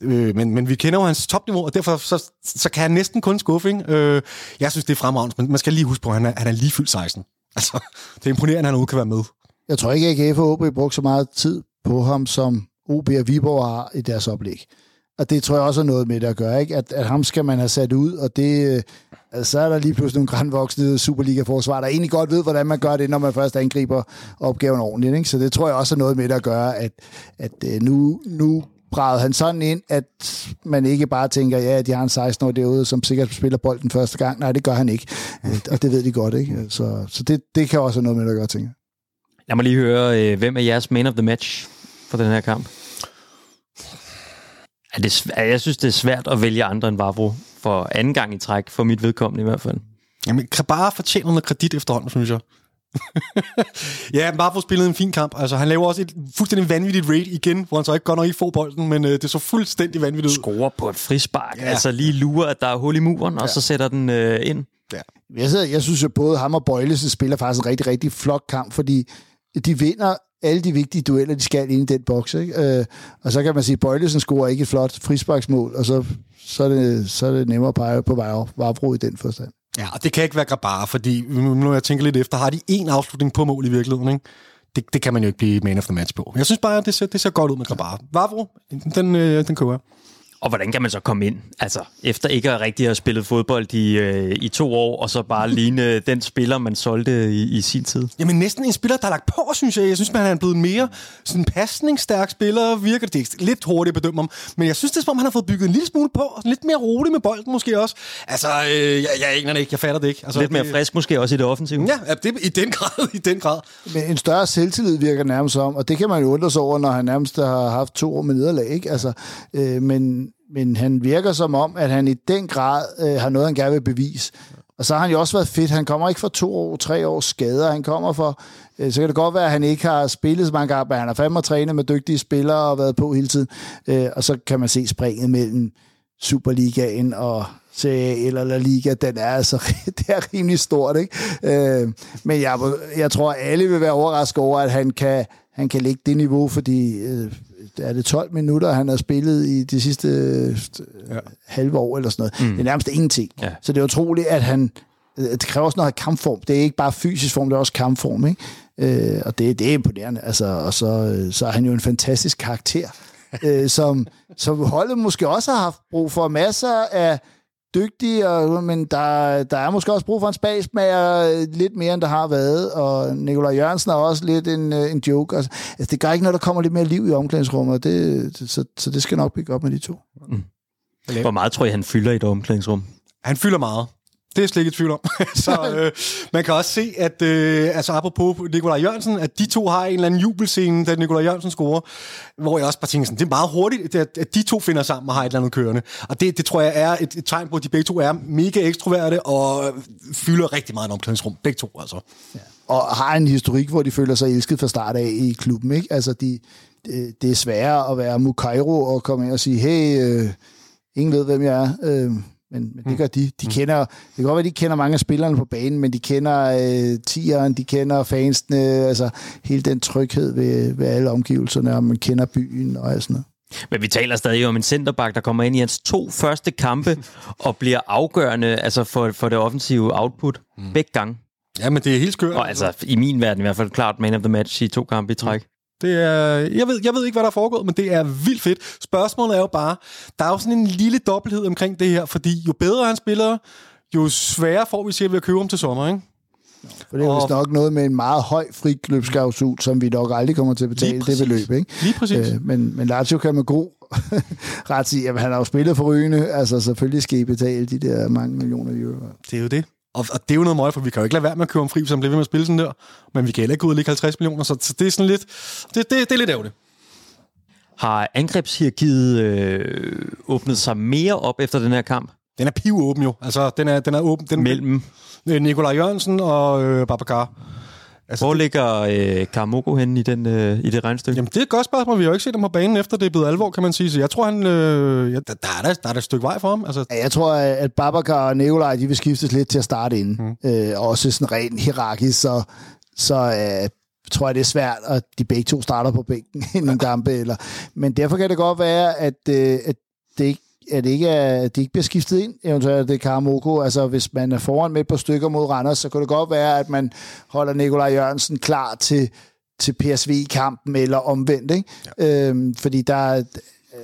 Speaker 4: øh, men, men vi kender jo hans topniveau, og derfor så, så kan han næsten kun skuffe. Ikke? Øh, jeg synes, det er fremragende, men man skal lige huske på, at han er, han er lige fyldt 16. Altså, det er imponerende, at han overhovedet kan være med.
Speaker 3: Jeg tror ikke, at AGF og OB brugt så meget tid på ham, som OB og Viborg har i deres oplæg. Og det tror jeg også er noget med det at gøre, ikke? At, at ham skal man have sat ud, og det, øh, altså, så er der lige pludselig nogle grænvoksne Superliga-forsvar, der egentlig godt ved, hvordan man gør det, når man først angriber opgaven ordentligt. Ikke? Så det tror jeg også er noget med det at gøre, at, at øh, nu, nu bragede han sådan ind, at man ikke bare tænker, ja, de har en 16 år derude, som sikkert spiller bolden første gang. Nej, det gør han ikke. Øh, og det ved de godt, ikke? Så, så det, det kan også have noget med det at gøre, tænker jeg.
Speaker 1: Lad mig lige høre, øh, hvem er jeres man of the match for den her kamp? Er det, jeg synes, det er svært at vælge andre end Vavro for anden gang i træk, for mit vedkommende i hvert fald.
Speaker 4: Jamen, bare fortjener noget kredit efterhånden, synes jeg. ja, Vavro spillede en fin kamp. Altså, han laver også et fuldstændig vanvittigt raid igen, hvor han så ikke godt nok ikke får bolden, men øh, det så fuldstændig vanvittigt ud.
Speaker 1: Scorer på et frispark.
Speaker 4: Ja.
Speaker 1: Ja. Altså lige lurer, at der er hul i muren, og så sætter den øh, ind.
Speaker 3: Jeg, sidder, jeg synes, at både ham og Bøjlesen spiller faktisk en rigtig, rigtig flot kamp, fordi de vinder alle de vigtige dueller, de skal ind i den boks. Ikke? Øh, og så kan man sige, at Bøjlesen scorer ikke et flot frisparksmål, og så, så, er, det, så er det nemmere at pege på Vavro i den forstand.
Speaker 4: Ja, og det kan ikke være Grabar, fordi nu når jeg tænker lidt efter, har de en afslutning på mål i virkeligheden, ikke? Det, det kan man jo ikke blive man of the match på. Jeg synes bare, at det ser, det ser godt ud med Grabar. Vavro, den, øh, den køber jeg.
Speaker 1: Og hvordan kan man så komme ind? Altså, efter ikke at rigtig have spillet fodbold i, øh, i to år, og så bare ligne den spiller, man solgte i, i sin tid.
Speaker 4: Jamen næsten en spiller, der er lagt på, synes jeg. Jeg synes, man er blevet mere sådan pasningsstærk spiller. Virker det lidt hurtigt at bedømme ham. Men jeg synes, det er som om, han har fået bygget en lille smule på. Og lidt mere rolig med bolden måske også. Altså, øh, jeg, jeg aner det ikke. Jeg fatter det ikke. Altså,
Speaker 1: Lidt mere
Speaker 4: det,
Speaker 1: frisk måske også i det offensive.
Speaker 4: Ja, ja, det, i den grad. I den grad.
Speaker 3: Men en større selvtillid virker nærmest som, og det kan man jo undre sig over, når han nærmest har haft to år med nederlag. Ikke? Altså, øh, men, men han virker som om, at han i den grad øh, har noget, han gerne vil bevise. Og så har han jo også været fedt. Han kommer ikke for to år, tre års skader. Han kommer for... Øh, så kan det godt være, at han ikke har spillet så mange gange, men han har fandme trænet med dygtige spillere og været på hele tiden. Øh, og så kan man se springet mellem Superligaen og Serie A eller La Liga, den er altså det er rimelig stort, ikke? Øh, men jeg, jeg tror, at alle vil være overrasket over, at han kan, han kan lægge det niveau, fordi øh, er det 12 minutter, han har spillet i de sidste øh, ja. halve år eller sådan noget. Mm. Det er nærmest ingenting.
Speaker 1: Ja.
Speaker 3: Så det er utroligt, at han... øh, Det kræver også noget kampform. Det er ikke bare fysisk form, det er også kampform, ikke? Øh, og det, det er imponerende. Altså, og så, øh, så er han jo en fantastisk karakter, øh, som, som holdet måske også har haft brug for. Masser af dygtige, og, men der, der er måske også brug for en spagsmager øh, lidt mere, end der har været, og Nikolaj Jørgensen er også lidt en, øh, en joke. Altså, altså, det gør ikke noget, der kommer lidt mere liv i omklædningsrummet, og det, så, så det skal nok bygge op med de to.
Speaker 1: Hvor meget tror jeg, han fylder i et omklædningsrum?
Speaker 4: Han fylder meget. Det er slet ikke i tvivl om. så øh, man kan også se, at øh, altså apropos Nikolaj Jørgensen, at de to har en eller anden jubelscene, da Nikolaj Jørgensen scorer, hvor jeg også bare tænker sådan, det er meget hurtigt, at, at de to finder sammen og har et eller andet kørende. Og det, det tror jeg er et, et tegn på, at de begge to er mega ekstroverte og fylder rigtig meget i omklædningsrum. Begge to, altså.
Speaker 3: og har en historik, hvor de føler sig elsket fra start af i klubben. Ikke? Altså, de, det, det er sværere at være Mukairo og komme ind og sige, hey, øh, ingen ved, hvem jeg er. Øh, men, men det gør de. De kender, det kan godt være, de kender mange af spillerne på banen, men de kender øh, tieren, de kender fansene, altså hele den tryghed ved, ved alle omgivelserne, og man kender byen og sådan noget.
Speaker 1: Men vi taler stadig om en centerback, der kommer ind i hans to første kampe og bliver afgørende altså for, for det offensive output mm. begge gange.
Speaker 4: Ja, men det er helt skørt.
Speaker 1: Og altså i min verden i hvert fald klart man of the match i to kampe i træk.
Speaker 4: Det er, jeg, ved, jeg ved ikke, hvad der er foregået, men det er vildt fedt. Spørgsmålet er jo bare, der er jo sådan en lille dobbelthed omkring det her, fordi jo bedre han spiller, jo sværere får vi se ved at købe ham til sommer, ikke?
Speaker 3: For det er vist nok noget med en meget høj frikløbsklausul, som vi nok aldrig kommer til at betale det beløb. Ikke?
Speaker 4: Lige præcis.
Speaker 3: Øh, men, men Lazio kan med god ret sige, at han har jo spillet for rygende, altså selvfølgelig skal I betale de der mange millioner euro.
Speaker 4: Det er jo det. Og, og det er jo noget møg, for vi kan jo ikke lade være med at købe ham fri, som bliver ved med at spille sådan der. Men vi kan heller ikke gå ud og lægge 50 millioner, så, så det er sådan lidt... Det, det, det er lidt ærgerligt.
Speaker 1: Har angrebshierarkiet øh, åbnet sig mere op efter den her kamp?
Speaker 4: Den er pivåben jo. Altså, den er, den er åben. Den,
Speaker 1: Mellem.
Speaker 4: Øh, Nikolaj Jørgensen og øh, Babacar. Altså,
Speaker 1: Hvor ligger øh, Karamoko henne i, den, øh, i det regnstykke?
Speaker 4: Jamen, det er et godt spørgsmål. Vi har jo ikke set ham på banen, efter det er blevet alvor, kan man sige. Så jeg tror, han, øh, ja, der, der, er der, der er der et stykke vej for ham. Altså,
Speaker 3: Ja, Jeg tror, at Babacar og Nikolaj, de vil skiftes lidt til at starte inden. Mm. Øh, også sådan rent hierarkisk, så, så øh, tror jeg, det er svært, at de begge to starter på bænken i nogle kampe. Eller, men derfor kan det godt være, at, øh, at det ikke at det ikke, er, at det ikke bliver skiftet ind, eventuelt det Karamoko. Altså, hvis man er foran med et par stykker mod Randers, så kan det godt være, at man holder Nikolaj Jørgensen klar til, til PSV-kampen, eller omvendt, ikke? Ja. Øhm, fordi der er-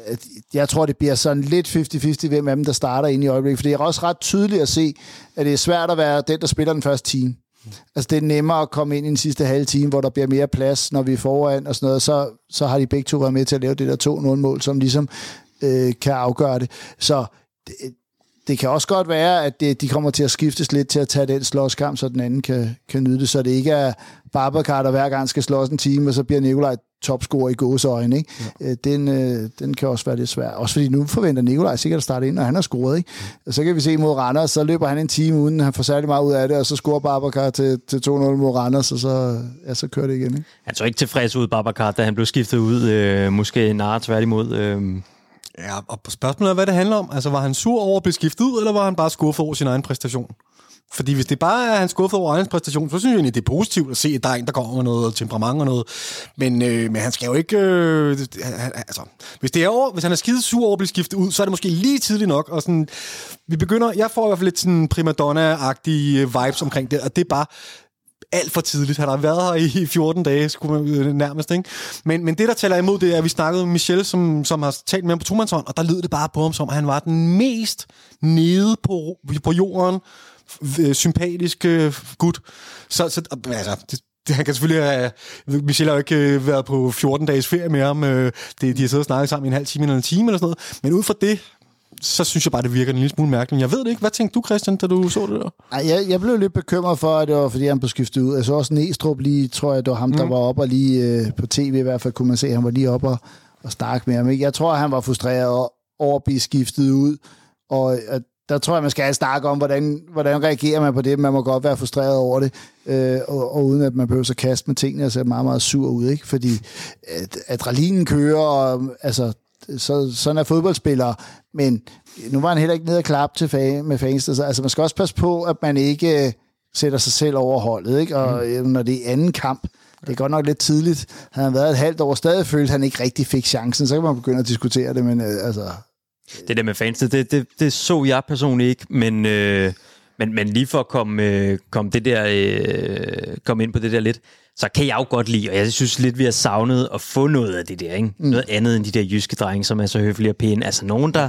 Speaker 3: øh, jeg tror, det bliver sådan lidt 50-50, hvem af dem, der starter ind i øjeblikket. For det er også ret tydeligt at se, at det er svært at være den, der spiller den første time. Altså, det er nemmere at komme ind i den sidste halve time, hvor der bliver mere plads, når vi er foran og sådan noget. Så, så har de begge to været med til at lave det der 2-0-mål, som ligesom øh, kan afgøre det. Så det, det kan også godt være, at det, de kommer til at skiftes lidt til at tage den slåskamp, så den anden kan, kan nyde det, så det ikke er Babacar, der hver gang skal slås en time, og så bliver Nikolaj topscorer i gåseøjne. Ikke? Ja. Øh, den, øh, den kan også være lidt svær. Også fordi nu forventer Nikolaj sikkert at starte ind, og han har scoret. Ikke? Og så kan vi se mod Randers, så løber han en time uden, han får særlig meget ud af det, og så scorer Babacar til, til 2-0 mod Randers, og så, ja, så kører det igen. Ikke?
Speaker 1: Han så ikke tilfreds ud, Babacar, da han blev skiftet ud. Øh, måske nare tværtimod. Øh.
Speaker 4: Ja, og spørgsmålet er, hvad det handler om. Altså, var han sur over at blive skiftet ud, eller var han bare skuffet over sin egen præstation? Fordi hvis det bare er, han skuffet over egen præstation, så synes jeg egentlig, det er positivt at se, at der er en, der kommer med noget temperament og noget. Men, øh, men han skal jo ikke... Øh, han, altså, hvis, det er over, hvis han er skide sur over at blive skiftet ud, så er det måske lige tidligt nok. Og sådan, vi begynder, jeg får i hvert fald lidt sådan primadonna-agtige vibes omkring det, og det er bare, alt for tidligt. Han har været her i 14 dage, skulle man øh, nærmest. Ikke? Men, men det, der taler imod, det er, at vi snakkede med Michelle, som, som har talt med ham på tomandshånd, og der lød det bare på ham som, at han var den mest nede på, på jorden, øh, sympatiske øh, gut. Så, så altså, det, det, han kan selvfølgelig have... Michelle har jo ikke øh, været på 14 dages ferie med ham. Det, de har siddet og snakket sammen i en halv time eller en time eller sådan noget. Men ud fra det, så synes jeg bare, det virker en lille smule mærkeligt. Jeg ved det ikke. Hvad tænkte du, Christian, da du så det der?
Speaker 3: Ej, jeg, jeg blev lidt bekymret for, at det var, fordi han blev skiftet ud. Jeg så også Næstrup lige, tror jeg, det var ham, mm. der var oppe og lige øh, på tv i hvert fald, kunne man se, han var lige oppe og, og snakke med ham. Ikke? Jeg tror, han var frustreret over at blive skiftet ud, og at der tror jeg, man skal snakke om, hvordan, hvordan reagerer man på det. Man må godt være frustreret over det, øh, og, og uden at man behøver at kaste med tingene og se meget, meget sur ud. Ikke? Fordi at adrenalinen kører, og altså, så, sådan er fodboldspillere. Men nu var han heller ikke nede og klappe til fan, med fans. Så, altså, man skal også passe på, at man ikke øh, sætter sig selv over holdet. Ikke? Og mm. når det er anden kamp, det er godt nok lidt tidligt. Han har været et halvt år, stadig følt, at han ikke rigtig fik chancen. Så kan man begynde at diskutere det, men øh, altså...
Speaker 1: Det der med fans, det, det, det så jeg personligt ikke, men, øh, men, men lige for at komme, øh, komme, det der, øh, komme ind på det der lidt, så kan jeg jo godt lide, og jeg synes lidt, vi har savnet at få noget af det der, ikke? Mm. Noget andet end de der jyske drenge, som er så høflige og pæne. Altså nogen, der,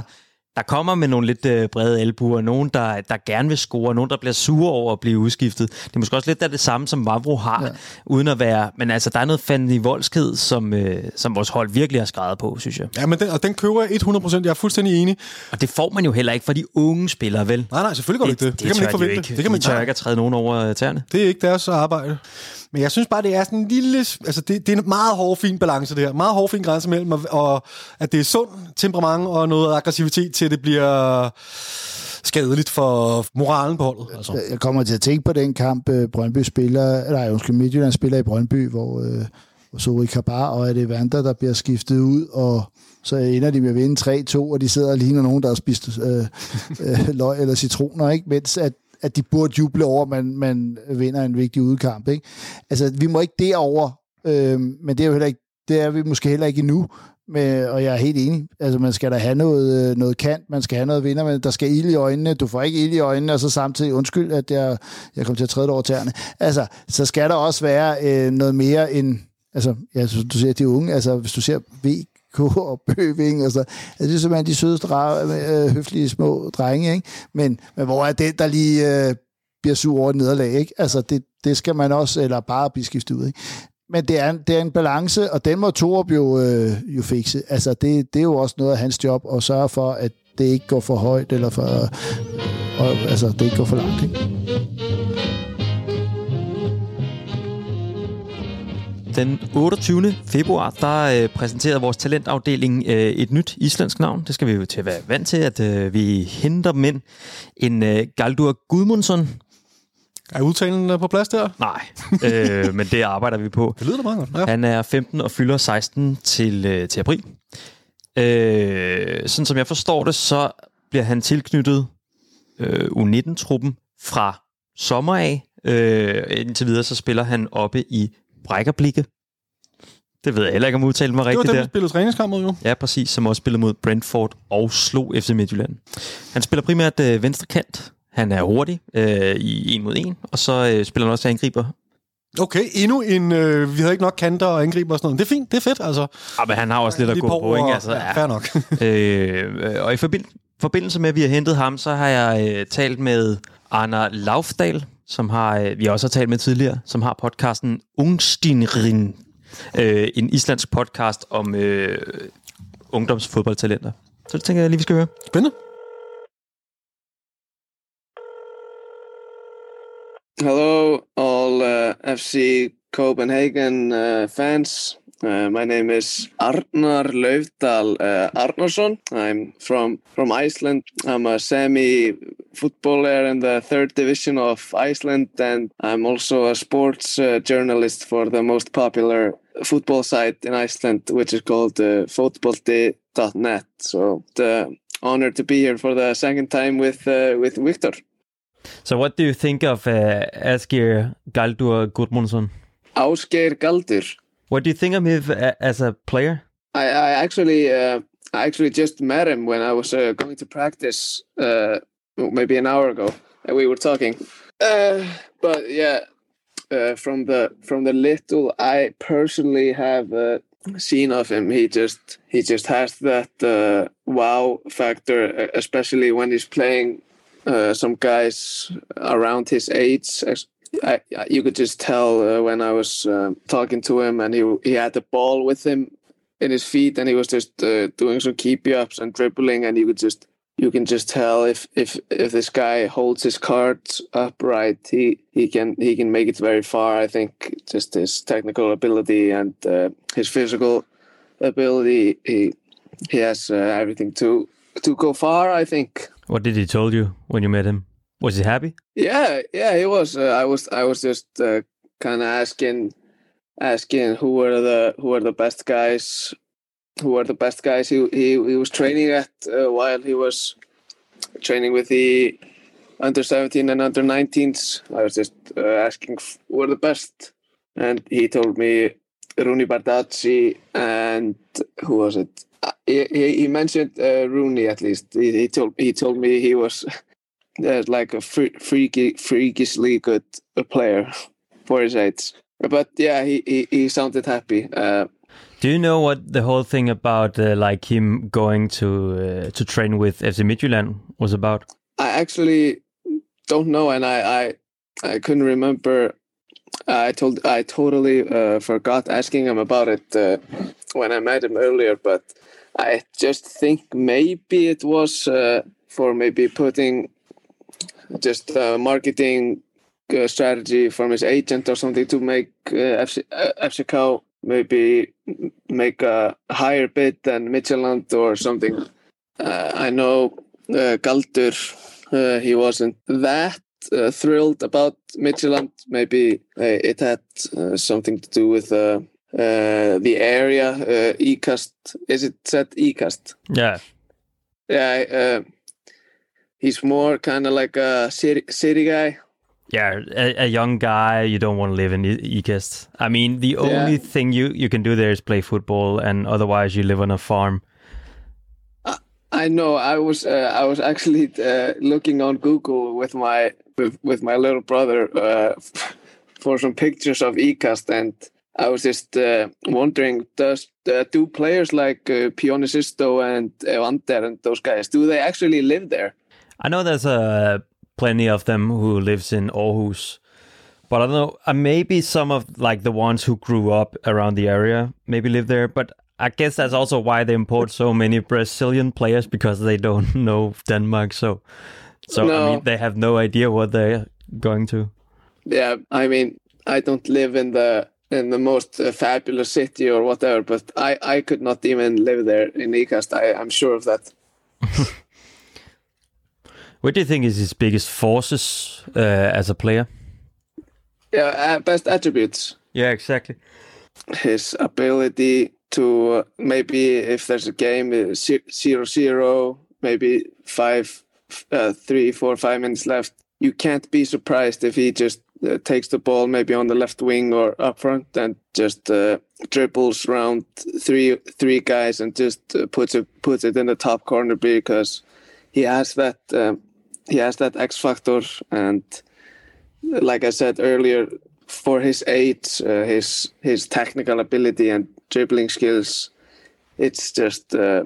Speaker 1: der kommer med nogle lidt øh, brede albuer, nogen, der, der gerne vil score, nogen, der bliver sure over at blive udskiftet. Det er måske også lidt af det samme, som Vavro har, ja. uden at være... Men altså, der er noget fandme i voldsked, som, øh, som vores hold virkelig har skrevet på, synes jeg.
Speaker 4: Ja, men den, og den køber jeg 100%. Jeg er fuldstændig enig.
Speaker 1: Og det får man jo heller ikke fra de unge spillere, vel?
Speaker 4: Nej, nej, selvfølgelig gør det, det ikke det. Det, det kan man ikke forvente.
Speaker 1: Ikke.
Speaker 4: Det kan man
Speaker 1: de tør ikke at træde nogen over tæerne.
Speaker 4: Det er ikke deres arbejde. Men jeg synes bare, det er sådan en lille... Altså, det, det er en meget hård, fin balance, det her. Meget hård, fin grænse mellem, og at det er sund temperament og noget aggressivitet til, at det bliver skadeligt for moralen på holdet. Altså.
Speaker 3: Jeg kommer til at tænke på den kamp, øh, Brøndby spiller, Nej, undskyld, Midtjylland spiller i Brøndby, hvor, øh, hvor Sori Kabar og er det Vander, der bliver skiftet ud, og så ender de med at vinde 3-2, og de sidder og ligner nogen, der har spist øh, øh, løg eller citroner, ikke? mens at at de burde juble over, at man, man vinder en vigtig udkamp. Ikke? Altså, vi må ikke derover, øh, men det er jo heller ikke, det er vi måske heller ikke endnu. Med, og jeg er helt enig. Altså, man skal da have noget, øh, noget kant, man skal have noget vinder, men der skal ild i øjnene. Du får ikke ild i øjnene, og så samtidig, undskyld, at jeg, jeg kom til at træde over tæerne. Altså, så skal der også være øh, noget mere end, altså, ja, du ser de unge, altså, hvis du ser V, og Bøving og så. Altså, det er simpelthen de søde, øh, høflige små drenge, ikke? Men, men hvor er det, der lige øh, bliver sur over et nederlag, ikke? Altså, det, det skal man også, eller bare blive skiftet ud, ikke? Men det er, en, det er en balance, og den må Torup jo, øh, jo fikse. Altså, det, det er jo også noget af hans job, at sørge for, at det ikke går for højt, eller for, øh, og, altså, det ikke går for langt, ikke?
Speaker 1: Den 28. februar, der øh, præsenterede vores talentafdeling øh, et nyt islandsk navn. Det skal vi jo til at være vant til, at øh, vi henter ind. En øh, Galdur Gudmundsson.
Speaker 4: Er udtalen på plads der?
Speaker 1: Nej, øh, men det arbejder vi på.
Speaker 4: Det lyder da meget godt. Ja.
Speaker 1: Han er 15 og fylder 16 til, øh, til april. Øh, sådan som jeg forstår det, så bliver han tilknyttet øh, U19-truppen fra sommer af. Øh, indtil videre så spiller han oppe i Brækkerblikke. Det ved jeg heller ikke, om udtalen var rigtigt der.
Speaker 4: Det var
Speaker 1: dem,
Speaker 4: der spillede træningskamp mod, jo.
Speaker 1: Ja, præcis, som også spillede mod Brentford og slog FC Midtjylland. Han spiller primært øh, venstre kant. Han er hurtig øh, i en mod en, og så øh, spiller han også angriber
Speaker 4: Okay, endnu en... Øh, vi havde ikke nok kanter og angriber og sådan noget. Det er fint, det er fedt, altså.
Speaker 1: Ja, men han har også lidt at gå på, ikke?
Speaker 4: og-
Speaker 1: Altså,
Speaker 4: ja, fair nok.
Speaker 1: øh, og i forbind- forbindelse med, at vi har hentet ham, så har jeg øh, talt med Anna Laufdal, som har, øh, vi også har talt med tidligere, som har podcasten Ungstinrin, øh, en islandsk podcast om øh, ungdomsfodboldtalenter. Så det tænker jeg lige, vi skal høre.
Speaker 4: Spændende.
Speaker 5: Hello, all uh, FC Copenhagen uh, fans. Uh, my name is Arnar Laufdal uh, Arnarsson. I'm from from Iceland. I'm a semi footballer in the third division of Iceland, and I'm also a sports uh, journalist for the most popular football site in Iceland, which is called uh, fotbolti.net. So, the honor to be here for the second time with uh, with Victor.
Speaker 1: So what do you think of uh, Asgeir Galdur Gudmundsson?
Speaker 5: Ásgeir Galdur.
Speaker 1: What do you think of him as a player?
Speaker 5: I, I actually uh, I actually just met him when I was uh, going to practice uh, maybe an hour ago and we were talking. Uh, but yeah uh, from the from the little I personally have uh, seen of him he just he just has that uh, wow factor especially when he's playing uh, some guys around his age. I, you could just tell uh, when I was uh, talking to him and he he had the ball with him in his feet and he was just doing some keep ups and dribbling and you could just you can just tell if if if this guy holds his cards upright he he can he can make it very far i think just his technical ability and uh, his physical ability he he has uh, everything to to go far i think
Speaker 1: What did he told you when you met him? Was he happy?
Speaker 5: yeah, yeah, he was. Uh, I was. I was just uh, kind of asking, asking who were the who were the best guys, who were the best guys he he, he was training at uh, while he was training with the under seventeen and under 19s. I was just uh, asking who were the best, and he told me Rooney Bardacci and who was it? Uh, He, he mentioned uh, Rooney at least. He, he told he told me he was uh, like a freaky, freakishly good uh, player for his age. But yeah, he he, he sounded happy. Uh,
Speaker 1: Do you know what the whole thing about uh, like him going to uh, to train with FC Midtjylland was about?
Speaker 5: I actually don't know, and I I, I couldn't remember. I told I totally uh, forgot asking him about it uh, when I met him earlier, but I just think maybe it was uh, for maybe putting just marketing uh, strategy from his agent or something to make uh, FC, uh, FCK maybe make a higher bid than Midtjylland or something. Uh, I know uh, Galdur, uh, he wasn't that uh, thrilled about Midtjylland. Maybe uh, it had uh, something to do with the area. Ecast, is it said Ecast?
Speaker 1: Yeah.
Speaker 5: Yeah, he's more kind of like a city, city guy.
Speaker 1: Yeah, a, a young guy, you don't want to live in E- Ikast. I mean, the only
Speaker 5: Yeah.
Speaker 1: thing you, you can do there is play football, and otherwise you live on a farm.
Speaker 5: I know. I was uh, I was actually uh, looking on Google with my with, with my little brother uh, for some pictures of Ecast, and I was just uh, wondering: Does uh, do players like uh, Pionicisto and Evander and those guys do they actually live there?
Speaker 1: I know there's uh, plenty of them who lives in Aarhus, but I don't know. Uh, maybe some of like the ones who grew up around the area maybe live there. But I guess that's also why they import so many Brazilian players because they don't know Denmark. So, so I mean, they have no idea what they're going to.
Speaker 5: Yeah, I mean, I don't live in the in the most uh, fabulous city or whatever, but I I could not even live there in Ecast. I I'm sure of that.
Speaker 1: What do you think is his biggest forces uh, as a player?
Speaker 5: Yeah, uh, best attributes.
Speaker 1: Yeah, exactly.
Speaker 5: his ability to uh, maybe if there's a game uh, zero zero, maybe five, uh, three, four, five minutes left. You can't be surprised if he just uh, takes the ball maybe on the left wing or up front and just uh, dribbles around three three guys and just uh, puts it puts it in the top corner because he has that um, he has that X factor and like I said earlier, for his age, uh, his his technical ability and dribbling skills, it's just uh,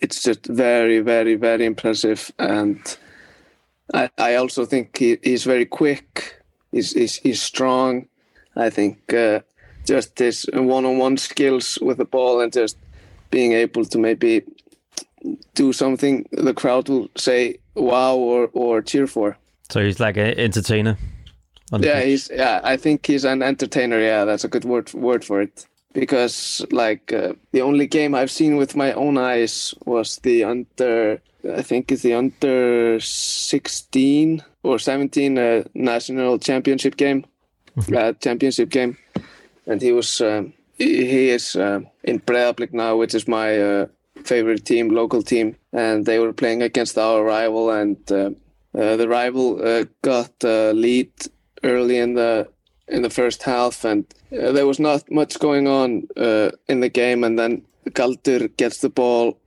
Speaker 5: it's just very, very, very impressive. And I, I also think he, he's very quick. He's, he's, he's strong. I think uh, just his one-on-one skills with the ball and just being able to maybe do something the crowd will say wow or, or cheer for.
Speaker 1: So he's like an entertainer.
Speaker 5: Yeah, he's yeah. I think he's an entertainer. Yeah, that's a good word word for it. Because like uh, the only game I've seen with my own eyes was the under. I think it's the under sixteen or seventeen uh, national championship game, uh, championship game, and he was um, he, is uh, in Breiðablik now, which is my uh, favorite team, local team, and they were playing against our rival, and uh, uh, the rival uh, got uh, lead early in the in the first half, and uh, there was not much going on uh, in the game, and then Galdur gets the ball,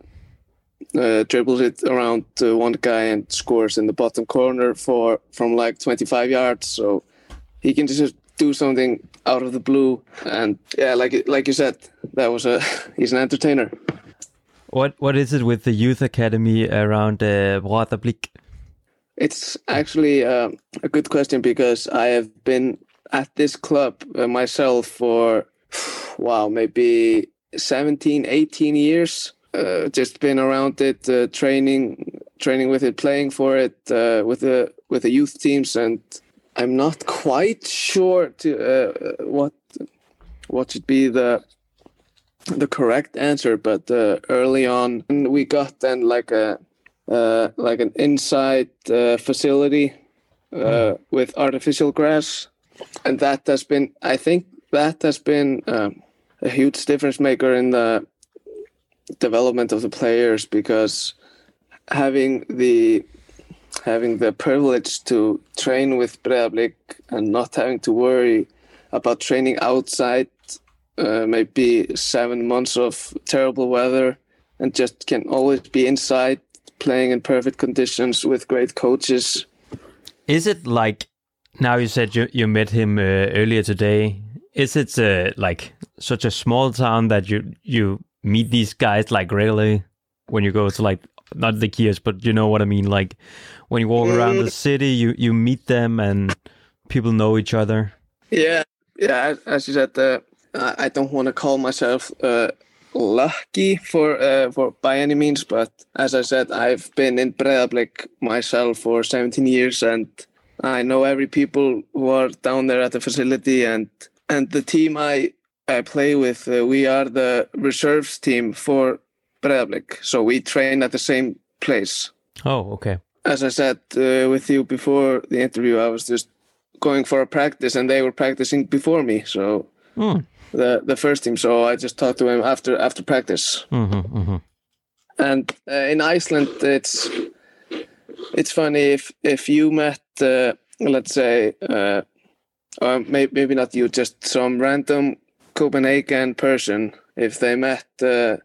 Speaker 5: uh, dribbles it around to one guy, and scores in the bottom corner for from like 25 yards. So he can just do something out of the blue, and yeah, like like you said, that was a he's an entertainer.
Speaker 1: What what is it with the youth academy around uh, Breiðablik?
Speaker 5: It's actually uh, a good question because I have been at this club uh, myself for wow maybe 17 18 years uh, just been around it uh, training training with it playing for it uh, with the with the youth teams and i'm not quite sure to uh, what what should be the the correct answer but uh, early on we got then like a uh, like an inside uh, facility uh, with artificial grass, and that has been, I think, that has been um, a huge difference maker in the development of the players because having the having the privilege to train with Breiðablik and not having to worry about training outside uh, maybe seven months of terrible weather and just can always be inside playing in perfect conditions with great coaches.
Speaker 1: Is it like now you said you you met him uh, earlier today? Is it uh, like such a small town that you you meet these guys like regularly when you go to like not the kiosks, but you know what I mean? Like when you walk around the city, you you meet them and people know each other.
Speaker 5: Yeah, yeah. As, as you said, uh, I, don't want to call myself uh, lucky for uh, for by any means, but as I said, I've been in Breiðablik myself for 17 years, and I know every people who are down there at the facility, and and the team I I play with, uh, we are the reserves team for Breiðablik, so we train at the same place.
Speaker 1: Oh, okay.
Speaker 5: As I said uh, with you before the interview, I was just going for a practice, and they were practicing before me, so.
Speaker 1: Mm.
Speaker 5: The the first team, so I just talked to him after after practice.
Speaker 1: hmm hmm
Speaker 5: And uh, in Iceland, it's it's funny if if you met, uh, let's say, uh, or maybe maybe not you, just some random Copenhagen person, if they met uh,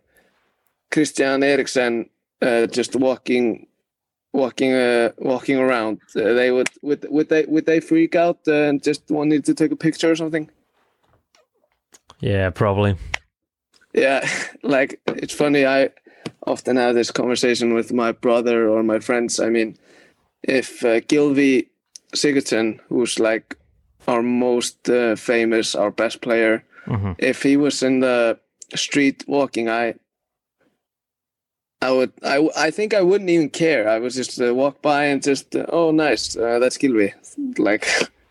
Speaker 5: Christian Eriksen uh, just walking walking uh, walking around, uh, they would would would they would they freak out uh, and just wanted to take a picture or something?
Speaker 1: Yeah, probably.
Speaker 5: Yeah, like it's funny. I often have this conversation with my brother or my friends. I mean, if uh, Gilvi Sigurdsson, who's like our most uh, famous, our best player,
Speaker 1: Mhm.
Speaker 5: if he was in the street walking, I, I would, I, I think I wouldn't even care. I would just uh, walk by and just, uh, oh, nice, uh, that's Gilvi. Like,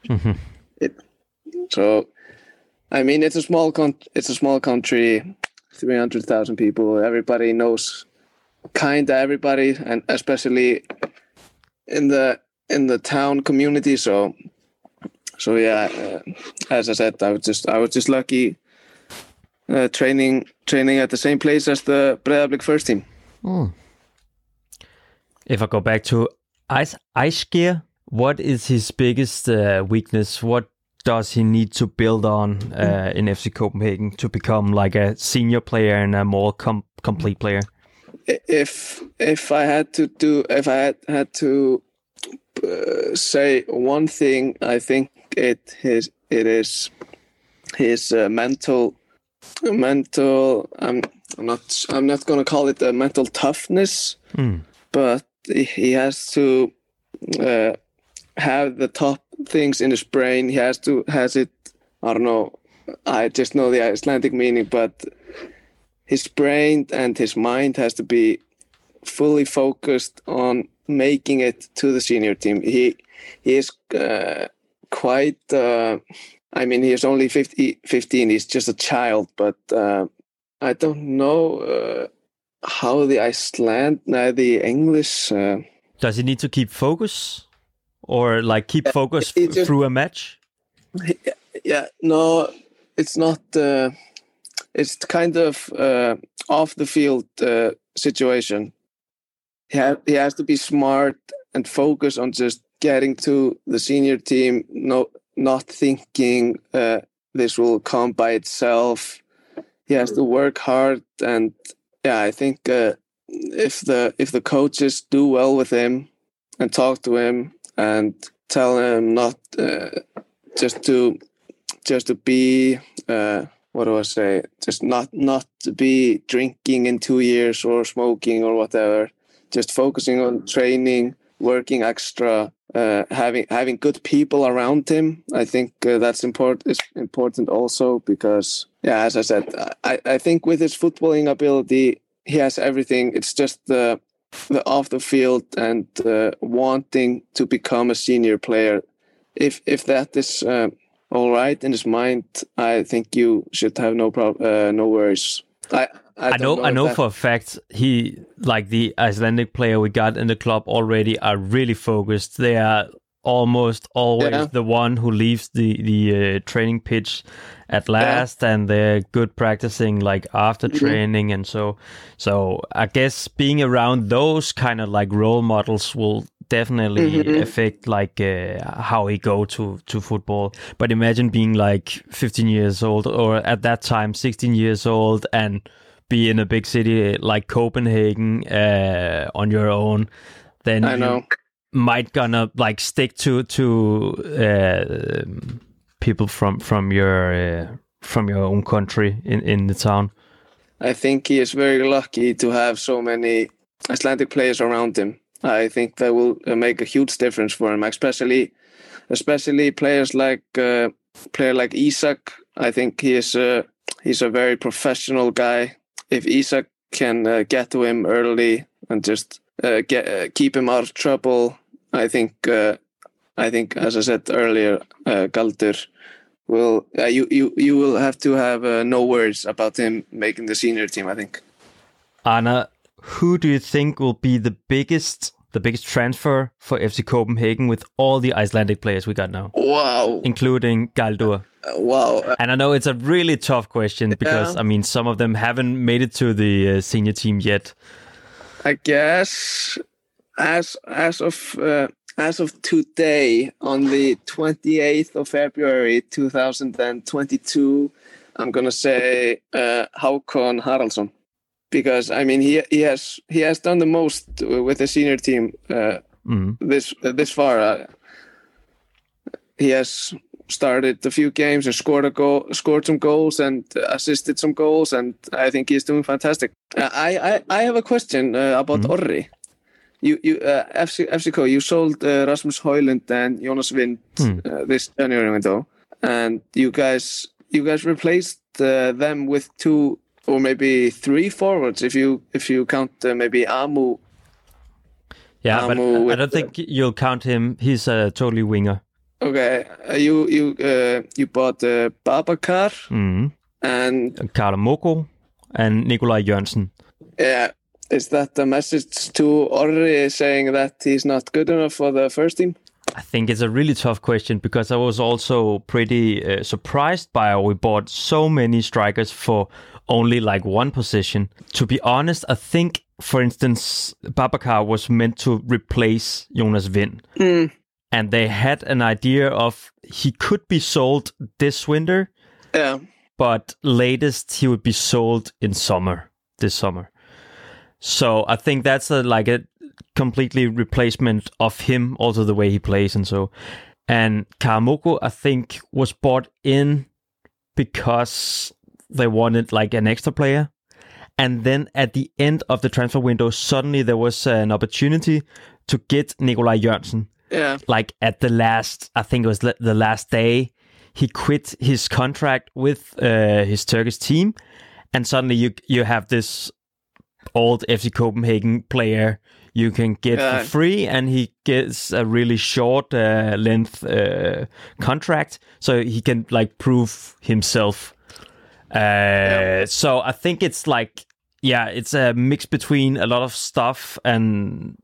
Speaker 1: Mhm.
Speaker 5: it. So, I mean, it's a small con- it's a small country, three hundred thousand people. Everybody knows, kinda everybody, and especially in the in the town community. So, so yeah, uh, as I said, I was just I was just lucky. Uh, training training at the same place as the Breiðablik first team.
Speaker 1: If I go back to Ice Ice Gear, what is his biggest uh, weakness? What does he need to build on uh, in FC Copenhagen to become like a senior player and a more com- complete player?
Speaker 5: if if I had to do if I had had to uh, say one thing, I think it his it is his uh, mental mental. I'm I'm not I'm not gonna call it a mental toughness, but he- he has to uh, have the top things in his brain. He has to has it. I don't know. I just know the Icelandic meaning, but his brain and his mind has to be fully focused on making it to the senior team. He he is uh, quite. Uh, I mean, he is only 50, 15. He's just a child, but uh, I don't know uh, how the Iceland, uh, the English. Uh,
Speaker 1: Does he need to keep focus, or like keep focus f-
Speaker 5: just-
Speaker 1: through a match?
Speaker 5: yeah, no, it's not. Uh, it's kind of uh, off the field uh, situation. He, ha- he has to be smart and focus on just getting to the senior team. No, not thinking uh, this will come by itself. He has to work hard, and yeah, I think uh, if the if the coaches do well with him and talk to him and tell him not uh, just to just to be uh, what do I say? Just not not to be drinking in two years or smoking or whatever. Just focusing on training, working extra, uh, having having good people around him. I think uh, that's important. Is important also because yeah, as I said, I I think with his footballing ability, he has everything. It's just the the off the field and uh, wanting to become a senior player. If if that is uh, all right in his mind, I think you should have no prob- uh, no worries. I I,
Speaker 1: I
Speaker 5: don't
Speaker 1: know, I know
Speaker 5: that-
Speaker 1: for a fact he like the Icelandic player we got in the club already are really focused. They are almost always
Speaker 5: Yeah.
Speaker 1: the one who leaves the the uh, training pitch at last, and they're good practicing like after
Speaker 5: Mm-hmm.
Speaker 1: training, and so so I guess being around those kind of like role models will definitely
Speaker 5: Mm-hmm.
Speaker 1: affect like uh, how he go to to football. But imagine being like 15 years old or at that time 16 years old and be in a big city like Copenhagen uh, on your own. Then
Speaker 5: I
Speaker 1: you
Speaker 5: know.
Speaker 1: Might gonna like stick to to uh, people from from your uh, from your own country in in the town.
Speaker 5: I think he is very lucky to have so many Icelandic players around him. I think that will uh, make a huge difference for him, especially especially players like uh, player like Isak. I think he is a he's a very professional guy. If Isak can uh, get to him early and just uh, get uh, keep him out of trouble, I think uh, I think as I said earlier, uh, Galdur will uh, you you you will have to have uh, no worries about him making the senior team. I think.
Speaker 1: Anna, who do you think will be the biggest the biggest transfer for FC Copenhagen with all the Icelandic players we got now,
Speaker 5: Wow!
Speaker 1: including Galdur?
Speaker 5: Uh, wow! Uh,
Speaker 1: And I know it's a really tough question because I mean some of them haven't made it to the uh, senior team yet.
Speaker 5: I guess as as of uh, as of today, on the twenty eighth of February, two thousand and twenty two, I'm gonna say uh, Haukon Haraldsson because I mean he he has he has done the most with the senior team uh,
Speaker 1: Mm.
Speaker 5: this this far. Uh, he has started a few games and scored a goal, scored some goals and assisted some goals, and I think he's doing fantastic. Uh, I, I I have a question uh, about Orri. You you uh, FC FCK you sold uh, Rasmus Højlund and Jonas Wind uh, this January window, and you guys you guys replaced uh, them with two or maybe three forwards if you if you count uh, maybe Amu
Speaker 1: Yeah, but
Speaker 5: Amu
Speaker 1: I- I don't think you'll count him. He's a totally winger.
Speaker 5: Okay, uh, you you uh, you bought uh, Babacar
Speaker 1: Mm.
Speaker 5: and
Speaker 1: Karl Moko and Nikolaj Jørgensen.
Speaker 5: yeah, is that the message to Orri saying that he's not good enough for the first team?
Speaker 1: I think it's a really tough question because I was also pretty uh, surprised by how we bought so many strikers for only like one position. To be honest, I think, for instance, Babacar was meant to replace Jonas Vind. And they had an idea of he could be sold this winter,
Speaker 5: Yeah,
Speaker 1: but latest he would be sold in summer, this summer. So I think that's a, like a completely replacement of him, also the way he plays and so. And Karamoko, I think, was bought in because they wanted like an extra player. And then at the end of the transfer window, suddenly there was an opportunity to get Nikolaj Jørgensen.
Speaker 5: Yeah.
Speaker 1: Like at the last, I think it was the last day, he quit his contract with uh, his Turkish team, and suddenly you you have this old FC Copenhagen player you can get
Speaker 5: Yeah.
Speaker 1: for free, and he gets a really short uh, length uh, contract, so he can like prove himself. Uh, So I think it's like, yeah, it's a mix between a lot of stuff, and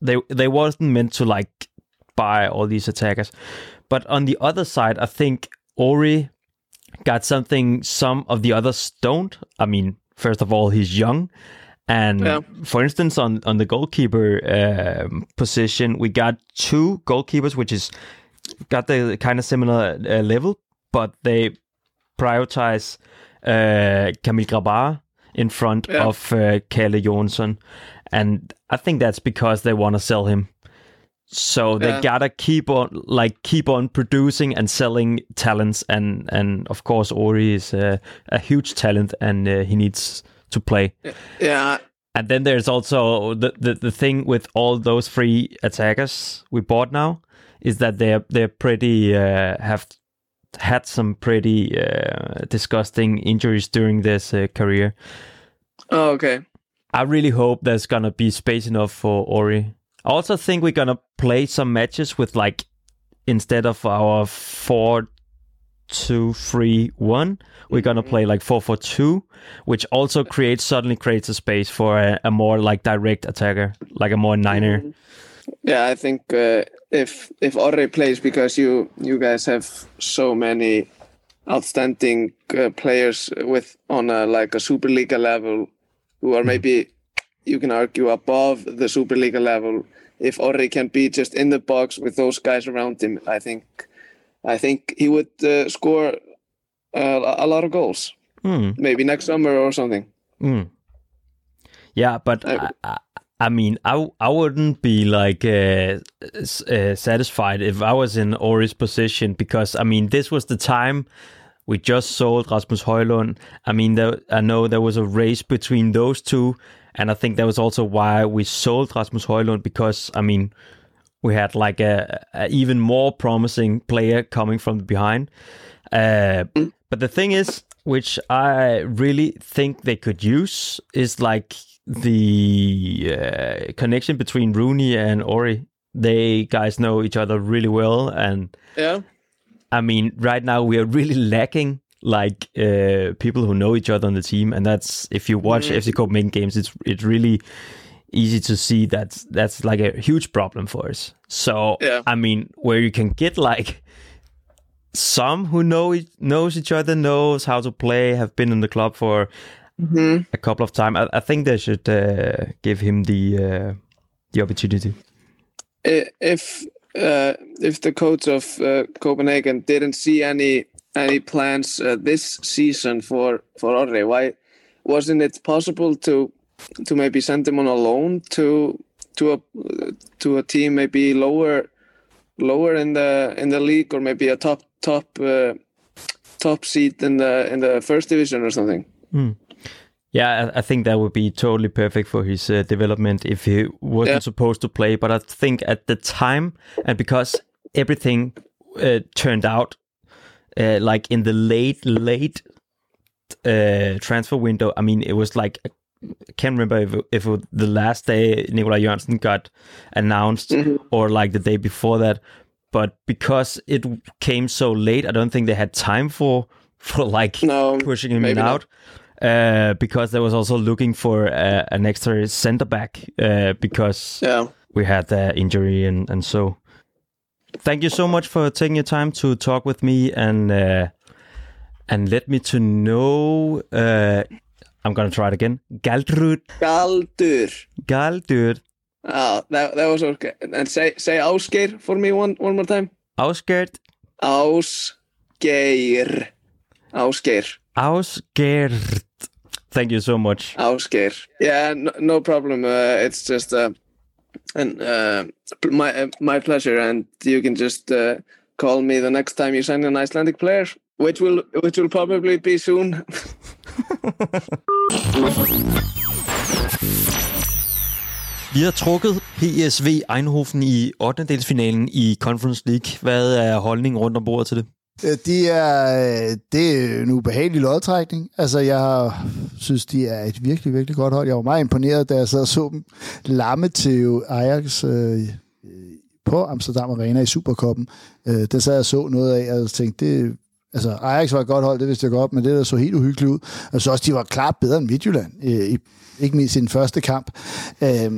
Speaker 1: they they wasn't meant to like buy all these attackers. But on the other side, I think Ori got something some of the others don't. I mean, first of all, he's young. And
Speaker 5: Yeah.
Speaker 1: for instance, on, on the goalkeeper um, position, we got two goalkeepers, which is got the kind of similar uh, level, but they prioritize uh, Camille Grabar in front
Speaker 5: Yeah.
Speaker 1: of uh, Kalle Jonsson. And I think that's because they want to sell him. So they
Speaker 5: Yeah.
Speaker 1: gotta keep on like keep on producing and selling talents, and and of course Ori is a, a huge talent, and uh, he needs to play.
Speaker 5: Yeah.
Speaker 1: And then there's also the, the the thing with all those three attackers we bought now is that they're they're pretty uh, have had some pretty uh, disgusting injuries during this uh, career.
Speaker 5: Oh, okay.
Speaker 1: I really hope there's gonna be space enough for Ori. I also think we're gonna play some matches with like instead of our four two three one, we're gonna play like four four two, which also creates suddenly creates a space for a, a more like direct attacker, like a more niner.
Speaker 5: Yeah, I think uh, if if Orre plays because you you guys have so many outstanding uh, players with on a like a Superliga level who are maybe you can argue above the Superliga level. If Orre can be just in the box with those guys around him, I think I think he would uh, score uh, a lot of goals.
Speaker 1: Hmm.
Speaker 5: Maybe next summer or something.
Speaker 1: Mm. Yeah, but
Speaker 5: I-
Speaker 1: I, I, I mean, I I wouldn't be like uh, s- uh, satisfied if I was in Ori's position because I mean, this was the time we just sold Rasmus Højlund. I mean, there, I know there was a race between those two, and I think that was also why we sold Rasmus Højlund because I mean, we had like a, a even more promising player coming from behind. Uh, but the thing is, which I really think they could use, is like the uh, connection between Rooney and Ori. They guys know each other really well, and
Speaker 5: Yeah.
Speaker 1: I mean, right now we are really lacking like uh, people who know each other on the team, and that's if you watch FC Copenhagen games, it's it's really easy to see that that's like a huge problem for us. So
Speaker 5: Yeah.
Speaker 1: I mean, where you can get like some who know knows each other, knows how to play, have been in the club for a couple of times. I, I think they should uh, give him the uh, the opportunity.
Speaker 5: if uh, if the coach of uh, Copenhagen didn't see any any plans uh, this season for for Orre, why wasn't it possible to to maybe send him on a loan to to a to a team maybe lower lower in the in the league or maybe a top top uh, top seat in the in the first division or something?
Speaker 1: Yeah, I, think that would be totally perfect for his uh, development if he wasn't
Speaker 5: Yeah.
Speaker 1: supposed to play. But I think at the time, and because everything uh, turned out uh, like in the late, late uh, transfer window, I mean, it was like I can't remember if if the last day Nikolaj Jørgensen got announced or like the day before that. But because it came so late, I don't think they had time for for like
Speaker 5: No,
Speaker 1: pushing him out. Uh, because they was also looking for uh, an extra center back uh, because
Speaker 5: Yeah.
Speaker 1: we had the injury and, and so. Thank you so much for taking your time to talk with me and uh, and let me to know. I'm gonna try it again. Galdrud,
Speaker 5: Galdur.
Speaker 1: Galdrud,
Speaker 5: Ah, that that was okay. And say say Ásgeir for me one one more time.
Speaker 1: Ausgert,
Speaker 5: Ásgeir. Ásgeir.
Speaker 1: Ausgert. Thank you so much.
Speaker 5: Ásgeir. Yeah, no, no problem. Uh, it's just uh, and uh, my uh, my pleasure. And you can just uh, call me the next time you sign an Icelandic player, which will which will probably be soon.
Speaker 1: Vi har trukket PSV Eindhoven i 8. delsfinalen i Conference League. Hvad er holdningen rundt om bordet til det?
Speaker 3: Øh, Det er, det er en ubehagelig lodtrækning. Altså, jeg synes, de er et virkelig, virkelig godt hold. Jeg var meget imponeret, da jeg sad og så dem lamme til Ajax øh, på Amsterdam Arena i Superkoppen. Øh, der sad jeg og så noget af, og jeg tænkte, det, altså, Ajax var et godt hold, det vidste jeg godt, men det der så helt uhyggeligt ud. Og så også, de var klart bedre end Midtjylland, øh, i, ikke mindst i den første kamp. Øh,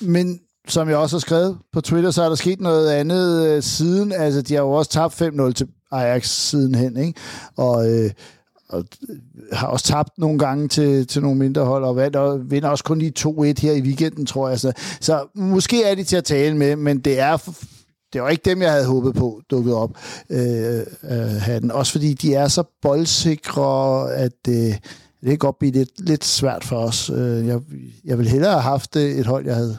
Speaker 3: men som jeg også har skrevet på Twitter, så er der sket noget andet øh, siden. Altså, de har jo også tabt 5-0 til Ajax sidenhen, ikke? Og, øh, og øh, har også tabt nogle gange til, til nogle mindre hold, og, vandt, og vinder også kun lige 2-1 her i weekenden, tror jeg. Så, så måske er de til at tale med, men det er det var ikke dem, jeg havde håbet på dukket op øh, øh, hatten. Også fordi de er så boldsikre, at øh, det kan godt blive lidt, lidt svært for os. Øh, jeg, jeg ville hellere have haft øh, et hold, jeg havde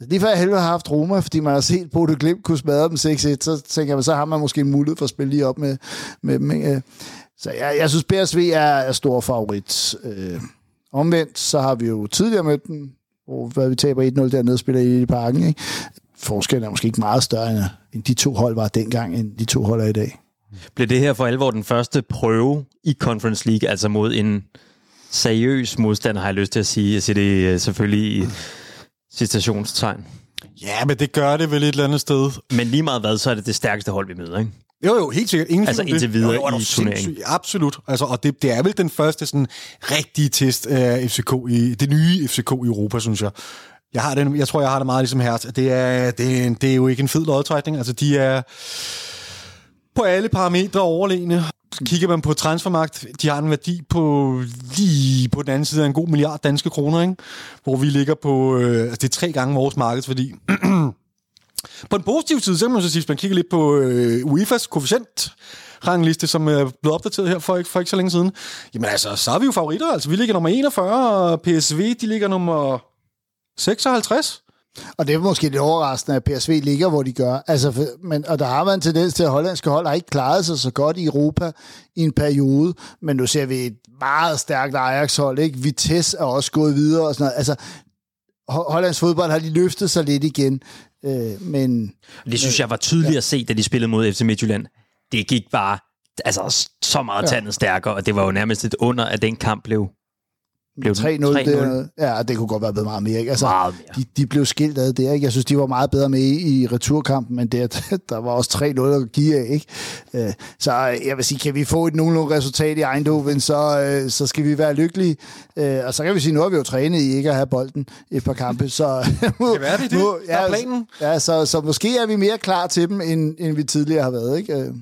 Speaker 3: altså, Lige før jeg hellere har haft Roma, fordi man har set Bodo Glimt kunne smadre dem 6-1, så tænker jeg, så har man måske en mulighed for at spille lige op med, med dem. Ikke? Øh. Så jeg, jeg synes, BSV er, er stor favorit. Øh, omvendt, så har vi jo tidligere mødt dem, hvor hvad vi taber 1-0 dernede og spiller i parken. Ikke? Forskellen er måske ikke meget større, end de to hold var dengang, end de to hold er i dag.
Speaker 1: Blev det her for alvor den første prøve i Conference League, altså mod en seriøs modstander, har jeg lyst til at sige. Jeg siger det øh, selvfølgelig i citationstegn.
Speaker 4: Ja, men det gør det vel et eller andet sted.
Speaker 1: Men lige meget hvad, så er det det stærkeste hold, vi møder, ikke?
Speaker 4: Jo, jo, helt sikkert. Ingen
Speaker 1: Altså indtil videre
Speaker 4: jo, jo,
Speaker 1: i turneringen.
Speaker 4: Absolut. Altså, og det, det er vel den første sådan, rigtige test af FCK i, det nye FCK i Europa, synes jeg. Jeg, har den, jeg tror, jeg har det meget ligesom Hertz. Det er, det, er, det er jo ikke en fed lodtrækning. Altså, de er på alle parametre overlegne. Kigger man på transfermagt, de har en værdi på lige på den anden side af en god milliard danske kroner, ikke? hvor vi ligger på, øh, altså det er tre gange vores markedsværdi. På den positive side, så kan man så sige, hvis man kigger lidt på øh, UEFA's koefficient, rangliste, som er blevet opdateret her for ikke, for ikke så længe siden. Jamen altså, så er vi jo favoritter. Altså, vi ligger nummer 41, og PSV, de ligger nummer 56.
Speaker 3: Og det er måske lidt overraskende, at PSV ligger, hvor de gør. Altså, for, men, og der har været en tendens til, at hollandske hold har ikke klaret sig så godt i Europa i en periode, men nu ser vi et meget stærkt Ajax-hold, ikke? Vitesse er også gået videre og sådan noget. Altså, ho- hollandsk fodbold har de løftet sig lidt igen, øh, men
Speaker 1: Det synes jeg var tydeligt at se, da de spillede mod FC Midtjylland. Det gik bare altså, så meget tandet stærkere, og det var jo nærmest et under, at den kamp blev, blev
Speaker 3: 3-0, det, er- ja, det kunne godt være blevet meget mere. Ikke? Altså,
Speaker 1: Meget mere.
Speaker 3: De, de blev skilt ad der. Ikke? Jeg synes, de var meget bedre med i, i returkampen, men det, der var også 3-0 at give af. Ikke? Øh, Så øh, jeg vil sige, kan vi få et nogenlunde resultat i Eindhoven, så, øh, så skal vi være lykkelige. Øh, Og så kan vi sige, nu har vi jo trænet i ikke at have bolden et par kampe. Så, det
Speaker 4: kan være, det er det, der er planen.
Speaker 3: Ja, så, så måske er vi mere klar til dem, end, end vi tidligere har været. Ikke?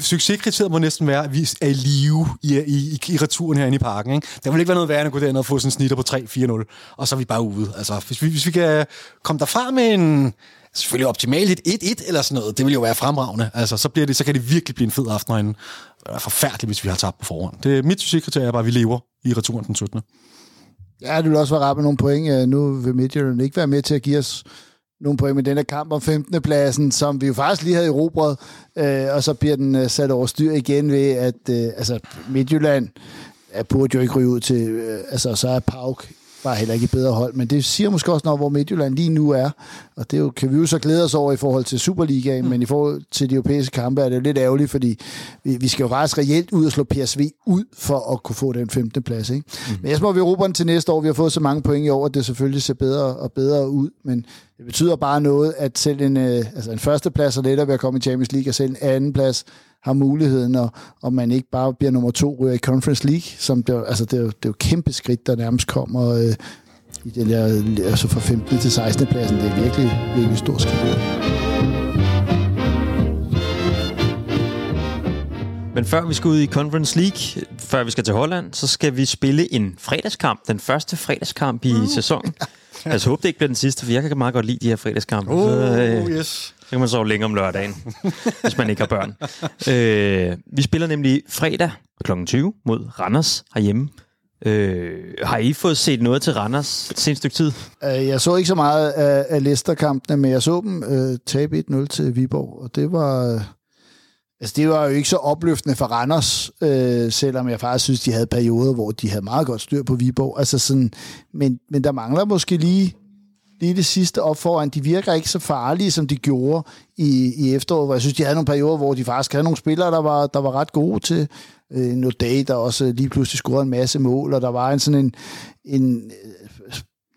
Speaker 4: Succeskriteriet må næsten være, at vi er i live i, i, i returen herinde i parken. Ikke? Der vil ikke være noget værre end at gå derned og få sådan en snitter på 3-4-0, og så er vi bare ude. Altså, hvis vi, hvis vi kan komme derfra med en selvfølgelig optimalt et 1-1 eller sådan noget, det vil jo være fremragende. Altså, så, bliver det, så kan det virkelig blive en fed aften herinde. Det er forfærdeligt, hvis vi har tabt på forhånd. Det er mit succeskriterie er bare, at vi lever i returen den 17.
Speaker 3: Ja, det vil også være rart med nogle point. Øh, nu vil Midtjylland ikke være med til at give os nogle point med den her kamp om 15. pladsen, som vi jo faktisk lige havde erobret, øh, og så bliver den øh, sat over styr igen ved, at øh, altså, Midtjylland er, burde jo ikke ryge ud til, øh, altså så er Pauk bare heller ikke et bedre hold, men det siger måske også noget, hvor Midtjylland lige nu er, og det jo, kan vi jo så glæde os over i forhold til Superligaen, mm. men i forhold til de europæiske kampe er det jo lidt ærgerligt, fordi vi, vi skal jo faktisk reelt ud og slå PSV ud for at kunne få den 15. plads. Ikke? Mm. Men jeg tror, vi råber den til næste år. Vi har fået så mange point i år, at det selvfølgelig ser bedre og bedre ud, men det betyder bare noget, at selv en, øh, altså en første plads er lettere ved at komme i Champions League, og selv en anden plads har muligheden, og, og man ikke bare bliver nummer to ryger i Conference League, som det, altså det, er jo, det er jo kæmpe skridt, der nærmest kommer øh, i den der, altså fra 15. til 16. pladsen. Det er virkelig, virkelig stort skridt.
Speaker 1: Men før vi skal ud i Conference League, før vi skal til Holland, så skal vi spille en fredagskamp. Den første fredagskamp i sæsonen. Jeg håber, det ikke bliver den sidste, for jeg kan meget godt lide de her fredagskampe.
Speaker 4: Oh,
Speaker 1: så, øh,
Speaker 4: yes.
Speaker 1: så kan man sove længere om lørdagen, hvis man ikke har børn. Øh, vi spiller nemlig fredag kl. 20 mod Randers herhjemme. Øh, har I fået set noget til Randers seneste stykke tid?
Speaker 3: Øh, Jeg så ikke så meget af, af Leicester-kampene, men jeg så dem øh, tabe 1-0 til Viborg, og det var... Altså, det var jo ikke så opløftende for Randers, øh, selvom jeg faktisk synes, de havde perioder, hvor de havde meget godt styr på Viborg. Altså sådan, men, men der mangler måske lige, lige det sidste op foran. De virker ikke så farlige, som de gjorde i, i efteråret, hvor jeg synes, de havde nogle perioder, hvor de faktisk havde nogle spillere, der var, der var ret gode til øh, Nodé, der også lige pludselig scorede en masse mål, og der var en sådan en, en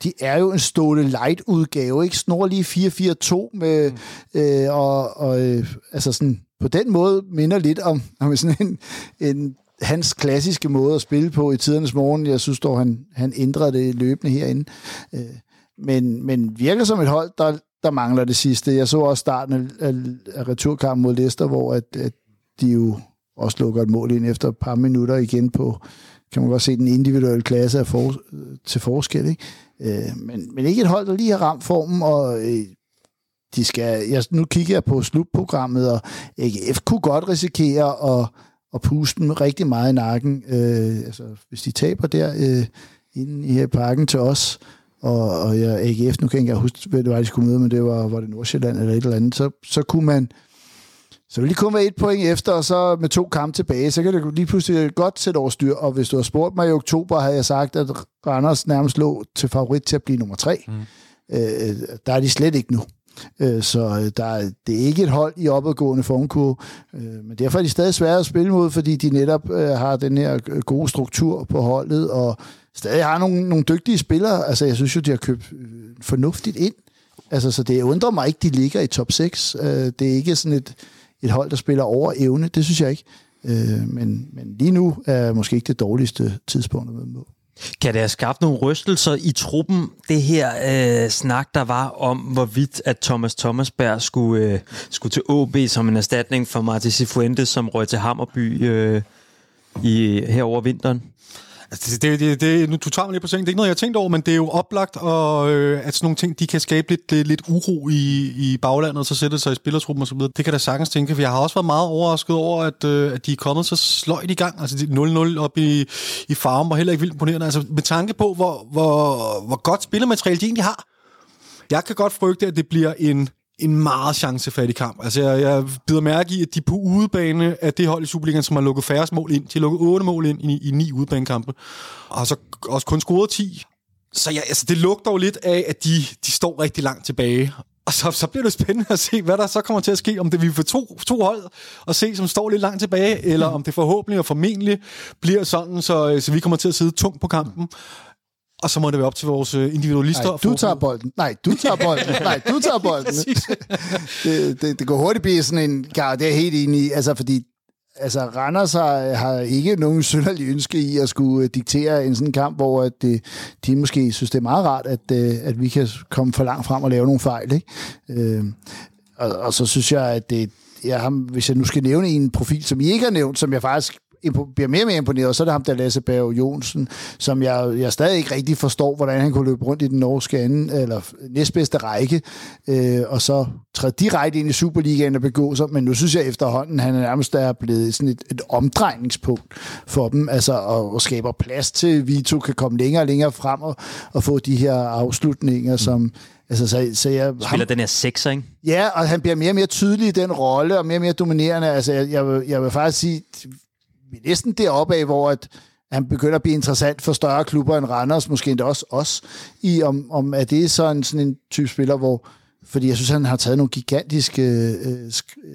Speaker 3: de er jo en Ståle Light-udgave, ikke? Snor lige 4-4-2 med, øh, og, og øh, altså sådan, på den måde minder lidt om, om sådan en, en hans klassiske måde at spille på i tidernes morgen. Jeg synes dog, han, han ændrede det løbende herinde. Øh, men, men virker som et hold, der, der mangler det sidste. Jeg så også starten af, af, returkampen mod Leicester, hvor at, at de jo også lukker et mål ind efter et par minutter igen på, kan man godt se den individuelle klasse er for, til forskel. Ikke? Øh, men, men ikke et hold, der lige har ramt formen, og øh, de skal, jeg, nu kigger jeg på slutprogrammet, og øh, AGF kunne godt risikere at, at puste dem rigtig meget i nakken. Øh, altså, hvis de taber der øh, inde i her parken til os, og, og ja, AGF, nu kan jeg ikke huske, hvad det var, de skulle møde, men det var, var det Nordsjælland eller et eller andet, så, så kunne man, så vil de kun være et point efter, og så med to kampe tilbage, så kan det lige pludselig godt sætte over styr. Og hvis du har spurgt mig i oktober, havde jeg sagt, at Randers nærmest lå til favorit til at blive nummer tre. Mm. Øh, der er de slet ikke nu. Øh, så øh, der er, det er ikke et hold i opadgående formkurve, øh, men derfor er de stadig svære at spille mod, fordi de netop øh, har den her øh, gode struktur på holdet, og stadig har nogle, nogle dygtige spillere. Altså, jeg synes jo, de har købt øh, fornuftigt ind. Altså, så det undrer mig ikke, de ligger i top 6. Øh, det er ikke sådan et, et hold, der spiller over evne. Det synes jeg ikke. Øh, men, men lige nu er måske ikke det dårligste tidspunkt at møde dem på.
Speaker 1: Kan det have skabt nogle rystelser i truppen, det her øh, snak, der var om, hvorvidt at Thomas Thomasberg skulle, øh, skulle til OB som en erstatning for Martin Sifuentes, som røg til Hammerby øh, i, her over vinteren?
Speaker 4: Altså, det, det, det, nu, du tager mig lidt på sengen. Det er ikke noget, jeg har tænkt over, men det er jo oplagt, og, øh, at sådan nogle ting, de kan skabe lidt, lidt, lidt uro i, i baglandet, og så sætte sig i spillertruppen og så videre. Det kan da sagtens tænke, for jeg har også været meget overrasket over, at, øh, at de er kommet så sløjt i gang. Altså 0-0 op i, i farven var heller ikke vildt imponerende. Altså med tanke på, hvor, hvor, hvor godt spillermateriale de egentlig har. Jeg kan godt frygte, at det bliver en en meget chancefattig kamp. Altså, jeg, jeg bider mærke i, at de på udebane er det hold i Superligaen, som har lukket færrest mål ind. De har lukket otte mål ind i, i ni udebanekampe, og har så også kun scoret 10. Så ja, altså, det lugter jo lidt af, at de, de står rigtig langt tilbage. Og så, så bliver det spændende at se, hvad der så kommer til at ske. Om det vi får to, to hold at se, som står lidt langt tilbage, eller om det forhåbentlig og formentlig bliver sådan, så, så vi kommer til at sidde tungt på kampen. Og så må det være op til vores øh, individualister.
Speaker 3: Nej, du tager bolden. Nej, du tager bolden. Nej, du tager bolden. det, det, det går hurtigt blive sådan en... Ja, det er jeg helt enig i. Altså, fordi altså, Randers har, har ikke nogen synderlig ønske i at skulle diktere en sådan kamp, hvor at, det, de måske synes, det er meget rart, at, øh, at vi kan komme for langt frem og lave nogle fejl. Ikke? Øh, og, og så synes jeg, at det, jeg har, hvis jeg nu skal nævne en profil, som I ikke har nævnt, som jeg faktisk bliver mere og mere imponeret, så er det ham der Lasse Berg Jonsen, som jeg, jeg stadig ikke rigtig forstår, hvordan han kunne løbe rundt i den norske anden, eller næstbedste række, øh, og så træde direkte ind i Superligaen og begå sig, men nu synes jeg efterhånden, han er nærmest er blevet sådan et, et omdrejningspunkt for dem, altså og, og skaber plads til, at Vito kan komme længere og længere frem og, og få de her afslutninger, som Altså, så, så jeg,
Speaker 1: Spiller ham, den her sekser, ikke?
Speaker 3: Ja, og han bliver mere og mere tydelig i den rolle, og mere og mere dominerende. Altså, jeg, jeg, vil, jeg vil faktisk sige, vi er næsten deroppe af, hvor at han begynder at blive interessant for større klubber end Randers, måske endda også os, i om, om er det sådan, sådan en type spiller, hvor fordi jeg synes, han har taget nogle gigantiske øh,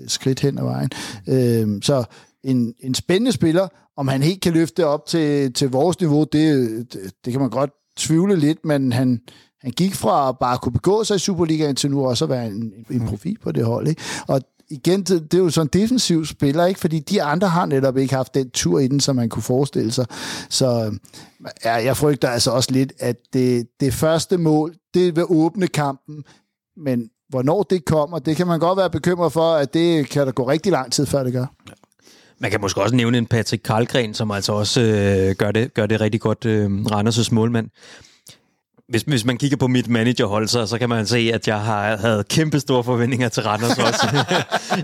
Speaker 3: skridt hen ad vejen. Øh, så en, en spændende spiller, om han helt kan løfte op til, til vores niveau, det, det, det kan man godt tvivle lidt, men han, han gik fra at bare kunne begå sig i Superligaen til nu også at være en, en profil på det hold. Ikke? Og igen, det, det er jo sådan en defensiv spiller, ikke? fordi de andre har netop ikke haft den tur i den, som man kunne forestille sig. Så ja, jeg frygter altså også lidt, at det, det første mål, det vil åbne kampen, men hvornår det kommer, det kan man godt være bekymret for, at det kan der gå rigtig lang tid, før det gør.
Speaker 1: Man kan måske også nævne en Patrick Karlgren, som altså også øh, gør, det, gør det rigtig godt, øh, Randers' målmand hvis, hvis man kigger på mit managerhold, så, så kan man se, at jeg har havde kæmpe store forventninger til Randers også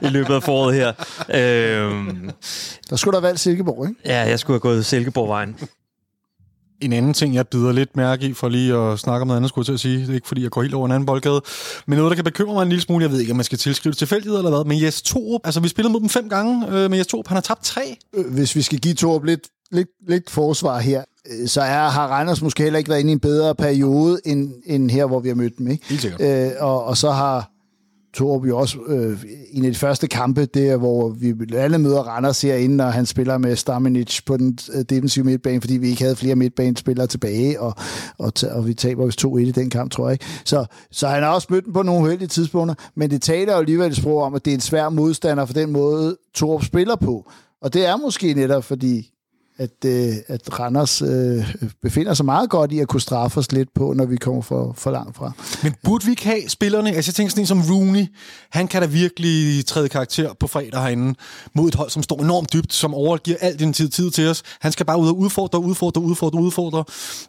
Speaker 1: i løbet af foråret her. Øhm,
Speaker 3: der skulle der have valgt Silkeborg, ikke?
Speaker 1: Ja, jeg skulle have gået Silkeborg-vejen.
Speaker 4: En anden ting, jeg bider lidt mærke i, for lige at snakke om noget andet, skulle jeg til at sige. Det er ikke, fordi jeg går helt over en anden boldgade. Men noget, der kan bekymre mig en lille smule, jeg ved ikke, om man skal tilskrive det tilfældighed eller hvad, men Jes Torup, altså vi spillede mod dem fem gange, øh, men Jes Torup, han har tabt tre.
Speaker 3: Øh, Hvis vi skal give Torup lidt, lidt, lidt forsvar her, øh, så er, har Randers måske heller ikke været inde i en bedre periode, end, end her, hvor vi har mødt dem. Ikke?
Speaker 4: Helt sikkert.
Speaker 3: Øh, og, og så har Torup jo også øh, en af de første kampe, det er, hvor vi alle møder Randers herinde, når han spiller med Stamenic på den øh, defensive midtbane, fordi vi ikke havde flere midtbanespillere tilbage, og, og, og vi taber vist 2-1 i den kamp, tror jeg. Så, så han har også mødt dem på nogle uheldige tidspunkter, men det taler jo alligevel et sprog om, at det er en svær modstander for den måde, Torup spiller på. Og det er måske netop, fordi at, øh, at Randers øh, befinder sig meget godt i at kunne straffe os lidt på, når vi kommer for, for langt fra.
Speaker 4: Men burde vi ikke have spillerne? Altså jeg tænker sådan en som Rooney, han kan da virkelig træde karakter på fredag herinde mod et hold, som står enormt dybt, som overgiver alt den tid, tid til os. Han skal bare ud og udfordre, udfordre, udfordre, udfordre.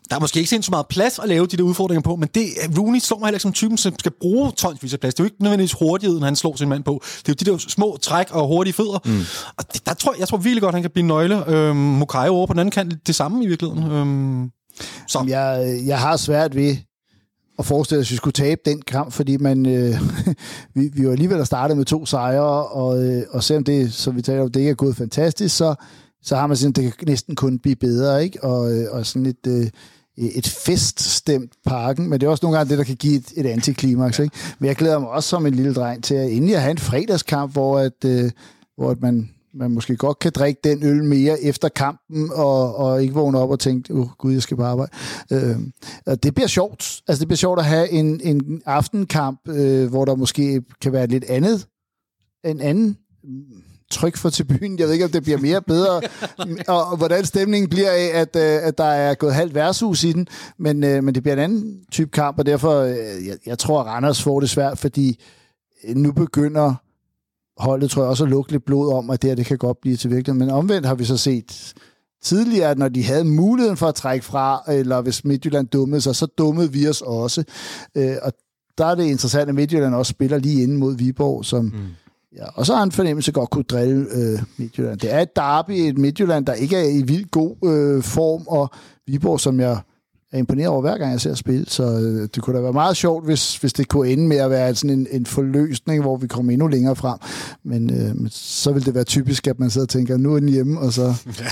Speaker 4: Der er måske ikke så meget plads at lave de der udfordringer på, men det, Rooney slår mig heller ikke som typen, som skal bruge tonsvis af plads. Det er jo ikke nødvendigvis hurtigheden, han slår sin mand på. Det er jo de der små træk og hurtige fødder. Mm. Og det, der tror, jeg, jeg tror virkelig godt, han kan blive nøgle. Øhm, Mukayo over på den anden kant, det samme i virkeligheden. Øhm, så.
Speaker 3: Jeg, jeg har svært ved at forestille os, at vi skulle tabe den kamp, fordi man, øh, vi, vi var alligevel startet med to sejre, og, øh, og selvom det, som vi taler om, det ikke er gået fantastisk, så, så har man sådan, det kan næsten kun blive bedre, ikke? Og, øh, og sådan et, øh, et feststemt parken, men det er også nogle gange det, der kan give et, et antiklimaks, ikke? Men jeg glæder mig også som en lille dreng til at endelig at have en fredagskamp, hvor, at, øh, hvor at man, man måske godt kan drikke den øl mere efter kampen, og, og ikke vågne op og tænke, oh, gud, jeg skal på arbejde. Øh, og det bliver sjovt. Altså, det bliver sjovt at have en, en aftenkamp, øh, hvor der måske kan være lidt andet, en anden tryk for tribunen. Jeg ved ikke, om det bliver mere bedre, og, og hvordan stemningen bliver af, at, øh, at der er gået halvt værtshus i den, men, øh, men det bliver en anden type kamp, og derfor, øh, jeg, jeg tror, at Randers får det svært, fordi nu begynder holdet, tror jeg, også at lukke lidt blod om, at det her, det kan godt blive til virkelighed. Men omvendt har vi så set tidligere, at når de havde muligheden for at trække fra, eller hvis Midtjylland dummede sig, så dummede vi os også. Øh, og der er det interessant, at Midtjylland også spiller lige inde mod Viborg, som... Mm. Ja, og så har han fornemmelse godt kunne drille øh, Midtjylland. Det er et derby, et Midtjylland, der ikke er i vildt god øh, form, og Viborg, som jeg er imponeret over hver gang, jeg ser spille. Så øh, det kunne da være meget sjovt, hvis, hvis det kunne ende med at være sådan en, en forløsning, hvor vi kommer endnu længere frem. Men, øh, så vil det være typisk, at man sidder og tænker, nu er den hjemme, og så, ja.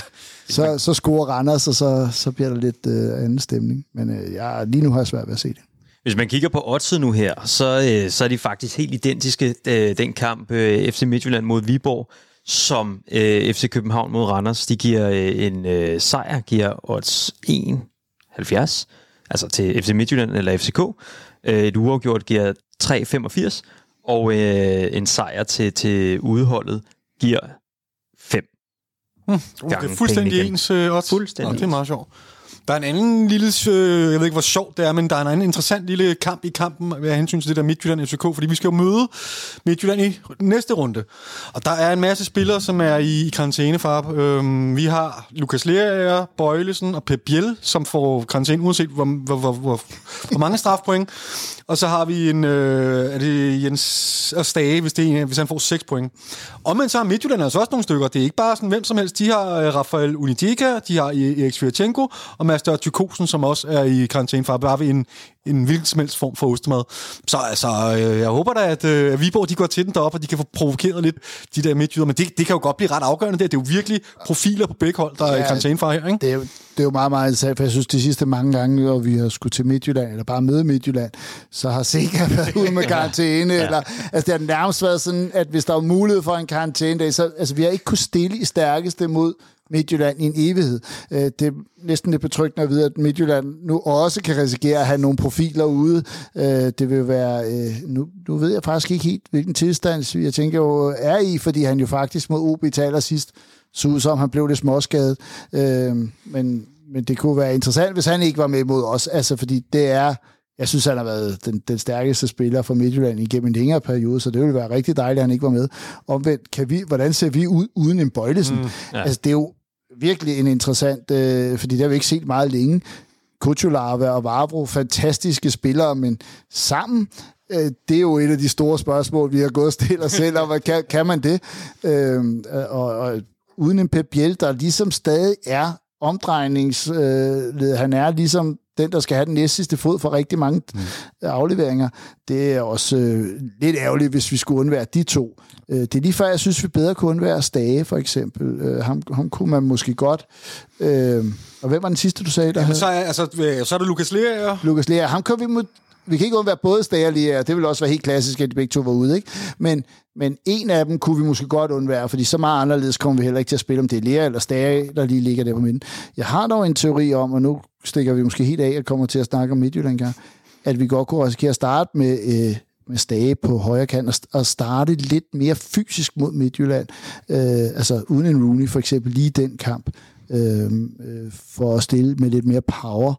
Speaker 3: så, så scorer Randers, og så, så bliver der lidt øh, anden stemning. Men øh, jeg, lige nu har jeg svært ved at se det.
Speaker 1: Hvis man kigger på oddset nu her, så, øh, så er de faktisk helt identiske, øh, den kamp øh, FC Midtjylland mod Viborg, som øh, FC København mod Randers. De giver øh, en øh, sejr, giver odds 1,70, altså til FC Midtjylland eller FCK. Øh, et uafgjort giver 3,85, og øh, en sejr til, til udeholdet giver 5.
Speaker 4: Hmm, okay, fuldstændig
Speaker 1: pengene igen.
Speaker 4: ens øh, odds.
Speaker 1: Fuldstændig
Speaker 4: Nå, det er meget sjovt. Der er en anden lille, øh, jeg ved ikke, hvor sjovt det er, men der er en anden interessant lille kamp i kampen med hensyn til det der Midtjylland-FCK, fordi vi skal jo møde Midtjylland i næste runde. Og der er en masse spillere, som er i, i karantæne, far. Øhm, vi har Lukas Lerager, Bøjlesen og Pep Biel, som får karantæne, uanset hvor, hvor, hvor, hvor, hvor mange strafpoint. Og så har vi en, øh, er det Jens og Stage, hvis, det er, hvis han får 6 point. Omvendt så har Midtjylland altså også nogle stykker. Det er ikke bare sådan hvem som helst. De har øh, Rafael Unidika, de har Erik Svirchenko og Master Tykosen, som også er i karantæne for bare ved en, en hvilken som helst form for ostemad. Så altså, øh, jeg håber da, at, øh, Viborg de går til den deroppe, og de kan få provokeret lidt de der midtjyder. Men det, det kan jo godt blive ret afgørende der. Det er jo virkelig profiler på begge hold, der er i
Speaker 3: Ja,
Speaker 4: karantæne for her, ikke?
Speaker 3: Det er, jo, det er jo meget, meget interessant, for jeg synes, de sidste mange gange, når vi har skulle til Midtjylland, eller bare møde Midtjylland, så har Sega været ude med karantæne. ja. eller, altså, det har nærmest været sådan, at hvis der var mulighed for en karantænedag, så altså, vi har ikke kunne stille i stærkeste mod Midtjylland i en evighed. Øh, Det er næsten lidt betryggende at vide, at Midtjylland nu også kan risikere at have nogle profiler ude. Øh, Det vil være... øh, Nu, nu ved jeg faktisk ikke helt, hvilken tilstand jeg tænker jo er i, fordi han jo faktisk mod OB til allersidst så ud som, han blev lidt småskadet. Men, men det kunne være interessant, hvis han ikke var med mod os. Altså, fordi det er... Jeg synes, han har været den, den stærkeste spiller for Midtjylland igennem en længere periode, så det ville være rigtig dejligt, at han ikke var med. Omvendt, kan vi, hvordan ser vi ud uden en Bøjlesen? Mm,
Speaker 1: ja.
Speaker 3: Altså, det er jo virkelig en interessant, øh, fordi det har vi ikke set meget længe. Kutularva og Vavro, fantastiske spillere, men sammen, øh, det er jo et af de store spørgsmål, vi har gået og stillet os selv om, hvad kan, kan man det? Øh, og, og uden en Pep Biel, der ligesom stadig er omdrejningsled. Øh, han er ligesom den, der skal have den næste sidste fod for rigtig mange mm. afleveringer. Det er også øh, lidt ærgerligt, hvis vi skulle undvære de to. Øh, det er lige før, jeg synes, vi bedre kunne undvære Stage, for eksempel. Øh, ham, ham kunne man måske godt. Øh, og hvem var den sidste, du sagde? Der
Speaker 4: Jamen, så, er, altså, øh, så er det Lukas Lea.
Speaker 3: Lukas Lea. Ham kan vi vi kan ikke undvære både Stage og det vil også være helt klassisk, at de begge to var ude, ikke? Men, men en af dem kunne vi måske godt undvære, fordi så meget anderledes kommer vi heller ikke til at spille, om det er Lea eller Stage, der lige ligger der på midten. Jeg har dog en teori om, og nu stikker vi måske helt af og kommer til at snakke om Midtjylland, at vi godt kunne risikere at starte med, øh, med Stage på højre kant og starte lidt mere fysisk mod Midtjylland. Øh, altså uden en Rooney for eksempel lige den kamp. Øh, øh, for at stille med lidt mere power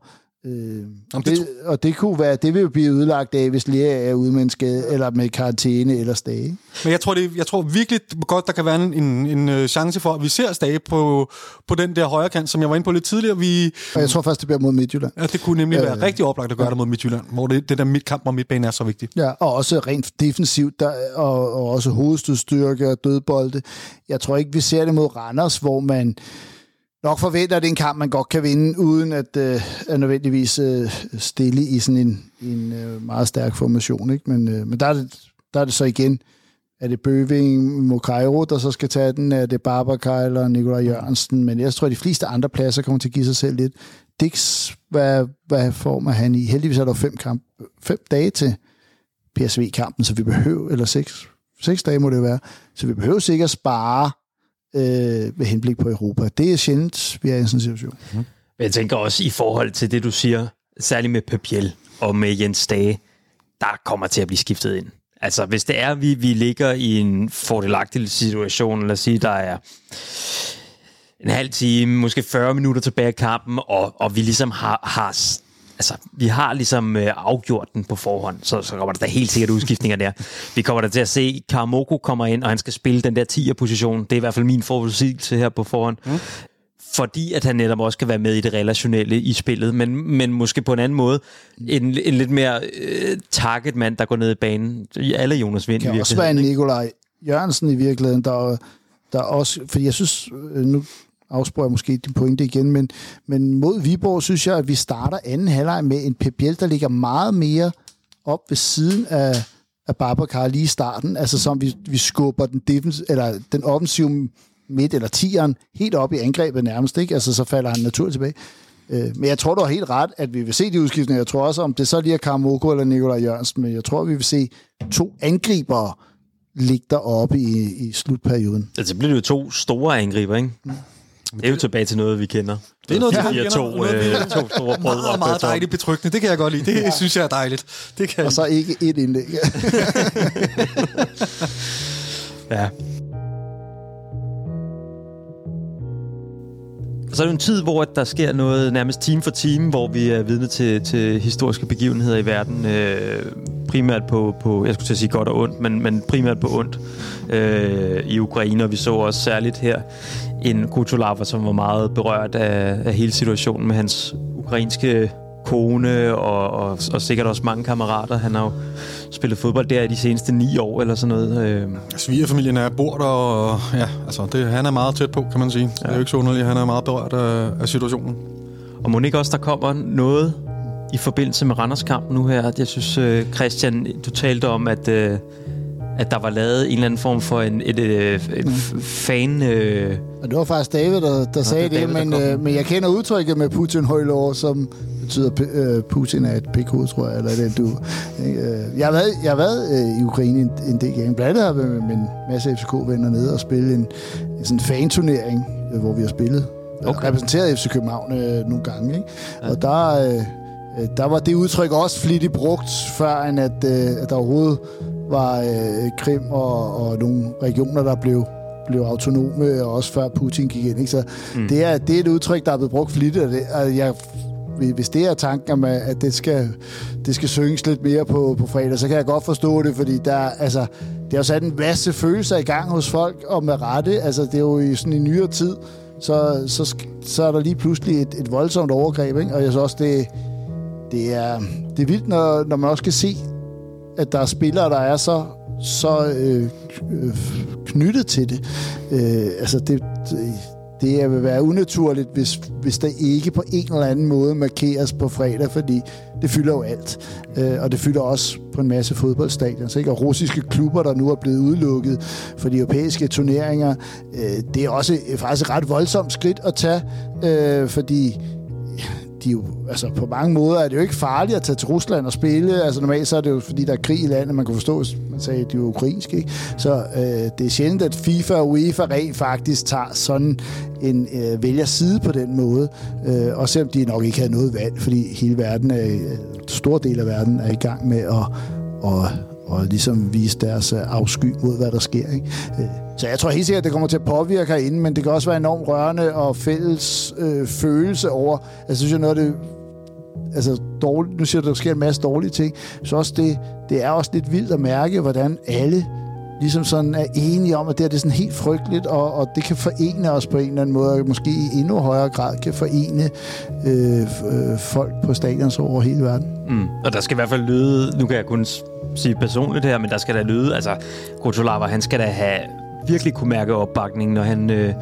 Speaker 3: Øh, og, det, og det kunne være, det vil jo blive udlagt af, hvis Lea er ude med en skade, eller med karantæne eller stage.
Speaker 4: Men jeg tror, det, jeg tror virkelig godt, der kan være en, en, en øh, chance for, at vi ser stage på, på den der højre kant, som jeg var inde på lidt tidligere. Vi,
Speaker 3: og jeg tror først, det bliver mod Midtjylland.
Speaker 4: Ja, det kunne nemlig øh, være rigtig oplagt at gøre ja. det mod Midtjylland, hvor det, det der midtkamp og midtbane er så vigtigt.
Speaker 3: Ja, og også rent defensivt, der, og, og også hovedstødstyrke og dødbolde. Jeg tror ikke, vi ser det mod Randers, hvor man nok forventer, at det er en kamp, man godt kan vinde, uden at øh, at nødvendigvis øh, stille i sådan en, en øh, meget stærk formation. Ikke? Men, øh, men der, er det, der er det så igen, er det Bøving, Mokairo, der så skal tage den? Er det Babacar eller Nikolaj Jørgensen? Men jeg tror, at de fleste andre pladser kommer til at give sig selv lidt. Dix, hvad, hvad form er han i? Heldigvis er der fem, kamp, fem dage til PSV-kampen, så vi behøver, eller seks, seks dage må det være, så vi behøver sikkert spare øh, med henblik på Europa. Det er sjældent, vi er i en situation. Mm.
Speaker 1: Jeg tænker også i forhold til det, du siger, særligt med Papiel og med Jens Dage, der kommer til at blive skiftet ind. Altså, hvis det er, vi, vi ligger i en fordelagtig situation, lad os sige, der er en halv time, måske 40 minutter tilbage af kampen, og, og vi ligesom har, har altså, vi har ligesom øh, afgjort den på forhånd, så, så kommer der da helt sikkert udskiftninger der. Vi kommer der til at se, Karamoko kommer ind, og han skal spille den der 10'er-position. Det er i hvert fald min forudsigelse her på forhånd. Mm. Fordi at han netop også kan være med i det relationelle i spillet, men, men måske på en anden måde. En, en lidt mere øh, target mand, der går ned i banen. Alle Jonas Vind
Speaker 3: i virkeligheden. Det kan også være en Nikolaj Jørgensen i virkeligheden, der, der også... Fordi jeg synes, øh, nu afspørger måske din pointe igen, men, men mod Viborg synes jeg, at vi starter anden halvleg med en Pep Biel, der ligger meget mere op ved siden af, af Babacar lige i starten, altså som vi, vi skubber den, defens, eller den offensive midt eller tieren helt op i angrebet nærmest, ikke? Altså så falder han naturligt tilbage. Øh, men jeg tror, du har helt ret, at vi vil se de udskiftninger. Jeg tror også, om det så lige er Karamoko eller Nikolaj Jørgensen, men jeg tror, vi vil se to angribere ligge deroppe i, i slutperioden.
Speaker 1: Altså, bliver det jo to store angriber, ikke? Mm. Det er jo tilbage til noget, vi kender.
Speaker 4: Det er noget,
Speaker 1: vi kender. To, øh, to store brød
Speaker 4: meget, meget dejligt betryggende. Det kan jeg godt lide. Det ja. synes jeg er dejligt. Det kan
Speaker 3: Og så ikke et indlæg.
Speaker 1: ja. Så er det en tid, hvor der sker noget nærmest time for time, hvor vi er vidne til, til historiske begivenheder i verden. Øh, primært på, på, jeg skulle til at sige godt og ondt, men, men primært på ondt øh, i Ukraine. Og vi så også særligt her en Kutulava, som var meget berørt af, af hele situationen med hans ukrainske kone og, og, og sikkert også mange kammerater. Han har jo spillet fodbold der i de seneste ni år eller sådan noget. Øh.
Speaker 4: Svigerfamilien er bor der, og ja, altså det, han er meget tæt på, kan man sige. Ja. Det er jo ikke så underligt, han er meget berørt af, af situationen.
Speaker 1: Og må ikke også, der kommer noget i forbindelse med Randerskampen nu her? Jeg synes, øh, Christian, du talte om, at... Øh, at der var lavet en eller anden form for en, et, et, et mm. fan... Øh...
Speaker 3: Og det var faktisk David, der, der sagde det, David, men, øh, men jeg kender udtrykket med Putin højlår, som betyder, øh, Putin er et pikhoved, tror jeg, eller det du. Øh, jeg har været, jeg har været øh, i Ukraine en, en del gange. Blandt andet har med min masse FCK-venner nede og spille en, en sådan fan-turnering, øh, hvor vi har spillet. Okay. Repræsenteret FC København øh, nogle gange. Ikke? Ja. Og der, øh, der var det udtryk også flittigt brugt, før end at, øh, at der overhovedet var øh, Krim og, og nogle regioner, der blev blev autonome, og også før Putin gik ind. Ikke? Så mm. det, er, det er et udtryk, der er blevet brugt flittigt, og det, og jeg, hvis det er tanken om, at det skal, det skal synges lidt mere på, på fredag, så kan jeg godt forstå det, fordi der, altså, det har sat en masse følelser i gang hos folk, og med rette, altså det er jo i sådan en nyere tid, så, så, så er der lige pludselig et, et voldsomt overgreb, ikke? og jeg synes også, det, det, er, det er vildt, når, når man også kan se at der er spillere, der er så, så øh, øh, knyttet til det. Øh, altså, det, det, det vil være unaturligt, hvis, hvis der ikke på en eller anden måde markeres på fredag, fordi det fylder jo alt. Øh, og det fylder også på en masse fodboldstadions. Ikke? Og russiske klubber, der nu er blevet udelukket for de europæiske turneringer, øh, det er også øh, faktisk et ret voldsomt skridt at tage, øh, fordi de jo, altså på mange måder er det jo ikke farligt at tage til Rusland og spille. Altså normalt så er det jo, fordi der er krig i landet, man kan forstå, man sagde, at de er ukrainske. Ikke? Så øh, det er sjældent, at FIFA og UEFA rent faktisk tager sådan en øh, vælger side på den måde. Øh, og selvom de nok ikke har noget valg, fordi hele verden, er, øh, stor del af verden er i gang med at, at og ligesom vise deres øh, afsky mod, hvad der sker. Ikke? Øh, så jeg tror helt sikkert, at det kommer til at påvirke herinde, men det kan også være enormt rørende og fælles øh, følelse over, altså synes jeg noget af det, altså dårligt, nu siger du, at der sker en masse dårlige ting, så også det, det er også lidt vildt at mærke, hvordan alle ligesom sådan er enige om, at det, er, det er sådan helt frygteligt, og, og det kan forene os på en eller anden måde, og måske i endnu højere grad kan forene øh, øh, folk på stadions over hele verden.
Speaker 1: Mm. Og der skal i hvert fald lyde, nu kan jeg kun sige personligt her, men der skal der lyde, altså Grotolava, han skal da have virkelig kunne mærke opbakning, når han øh,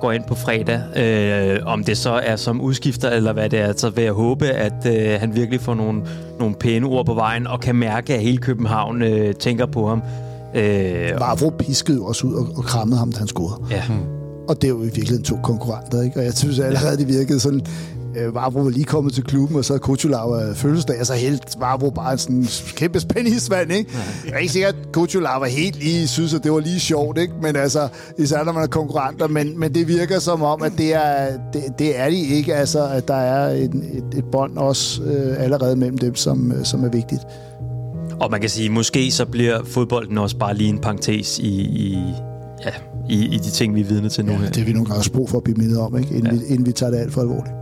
Speaker 1: går ind på fredag. Øh, om det så er som udskifter, eller hvad det er, så vil jeg håbe, at øh, han virkelig får nogle, nogle pæne ord på vejen, og kan mærke, at hele København øh, tænker på ham.
Speaker 3: Øh, Vavro piskede jo også ud og, og krammede ham, da han scorede.
Speaker 1: Ja. Hmm.
Speaker 3: Og det er jo i virkeligheden to konkurrenter, ikke? Og jeg synes allerede, det virkede sådan øh, Varbro var lige kommet til klubben, og så havde Kuchulav fødselsdag, og så helt Varbro bare sådan en kæmpe spændisvand, ikke? Jeg er ikke sikker, at Kuchulav var helt lige, synes, at det var lige sjovt, ikke? Men altså, især når man er konkurrenter, men, men det virker som om, at det er, det, det er de ikke, altså, at der er et, et, et bånd også øh, allerede mellem dem, som, øh, som er vigtigt.
Speaker 1: Og man kan sige, måske så bliver fodbolden også bare lige en parentes i, i, ja, i, i de ting, vi er vidne til nu. Ja,
Speaker 3: her. det er vi nogle gange brug for at blive mindet om, ikke? Inden, ja. vi, inden vi tager det alt for alvorligt.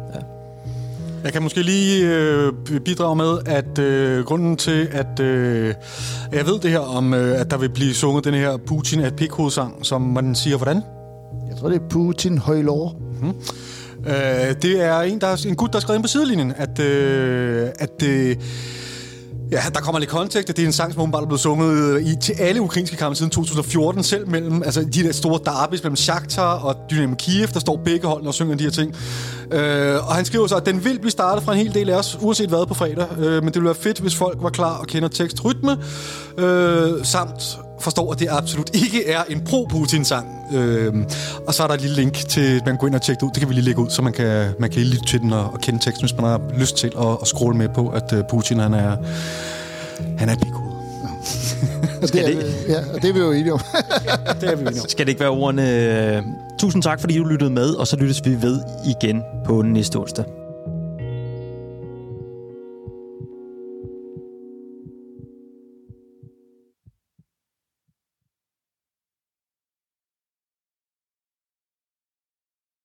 Speaker 4: Jeg kan måske lige øh, bidrage med, at øh, grunden til, at øh, jeg ved det her om, øh, at der vil blive sunget den her Putin at pikhoved-sang, som man siger, hvordan?
Speaker 3: Jeg tror, det er Putin højlår. Mm-hmm.
Speaker 4: Øh, det er en, der er en gut, der har skrevet ind på sidelinjen, at, øh, at øh, Ja, der kommer lidt kontekst. Det er en sang, som åbenbart er blevet sunget øh, i, til alle ukrainske kampe siden 2014, selv mellem altså, de der store derbis mellem Shakhtar og Dynamo Kiev, der står begge holdene og synger de her ting. Øh, og han skriver så, at den vil blive startet fra en hel del af os, uanset hvad på fredag. Øh, men det ville være fedt, hvis folk var klar og kender tekstrytme, øh, samt forstår, at det absolut ikke er en pro-Putin-sang. Øh, og så er der et lille link til, at man går ind og tjekker ud. Det kan vi lige lægge ud, så man kan, man kan lytte til den og, og kende teksten, hvis man har lyst til at, at scrolle med på, at uh, Putin han er, han er pikhoved.
Speaker 3: det, er, ja, og det er vi jo enige om.
Speaker 1: det er vi enige om. Skal det ikke være ordene? Tusind tak, fordi du lyttede med, og så lyttes vi ved igen på næste onsdag.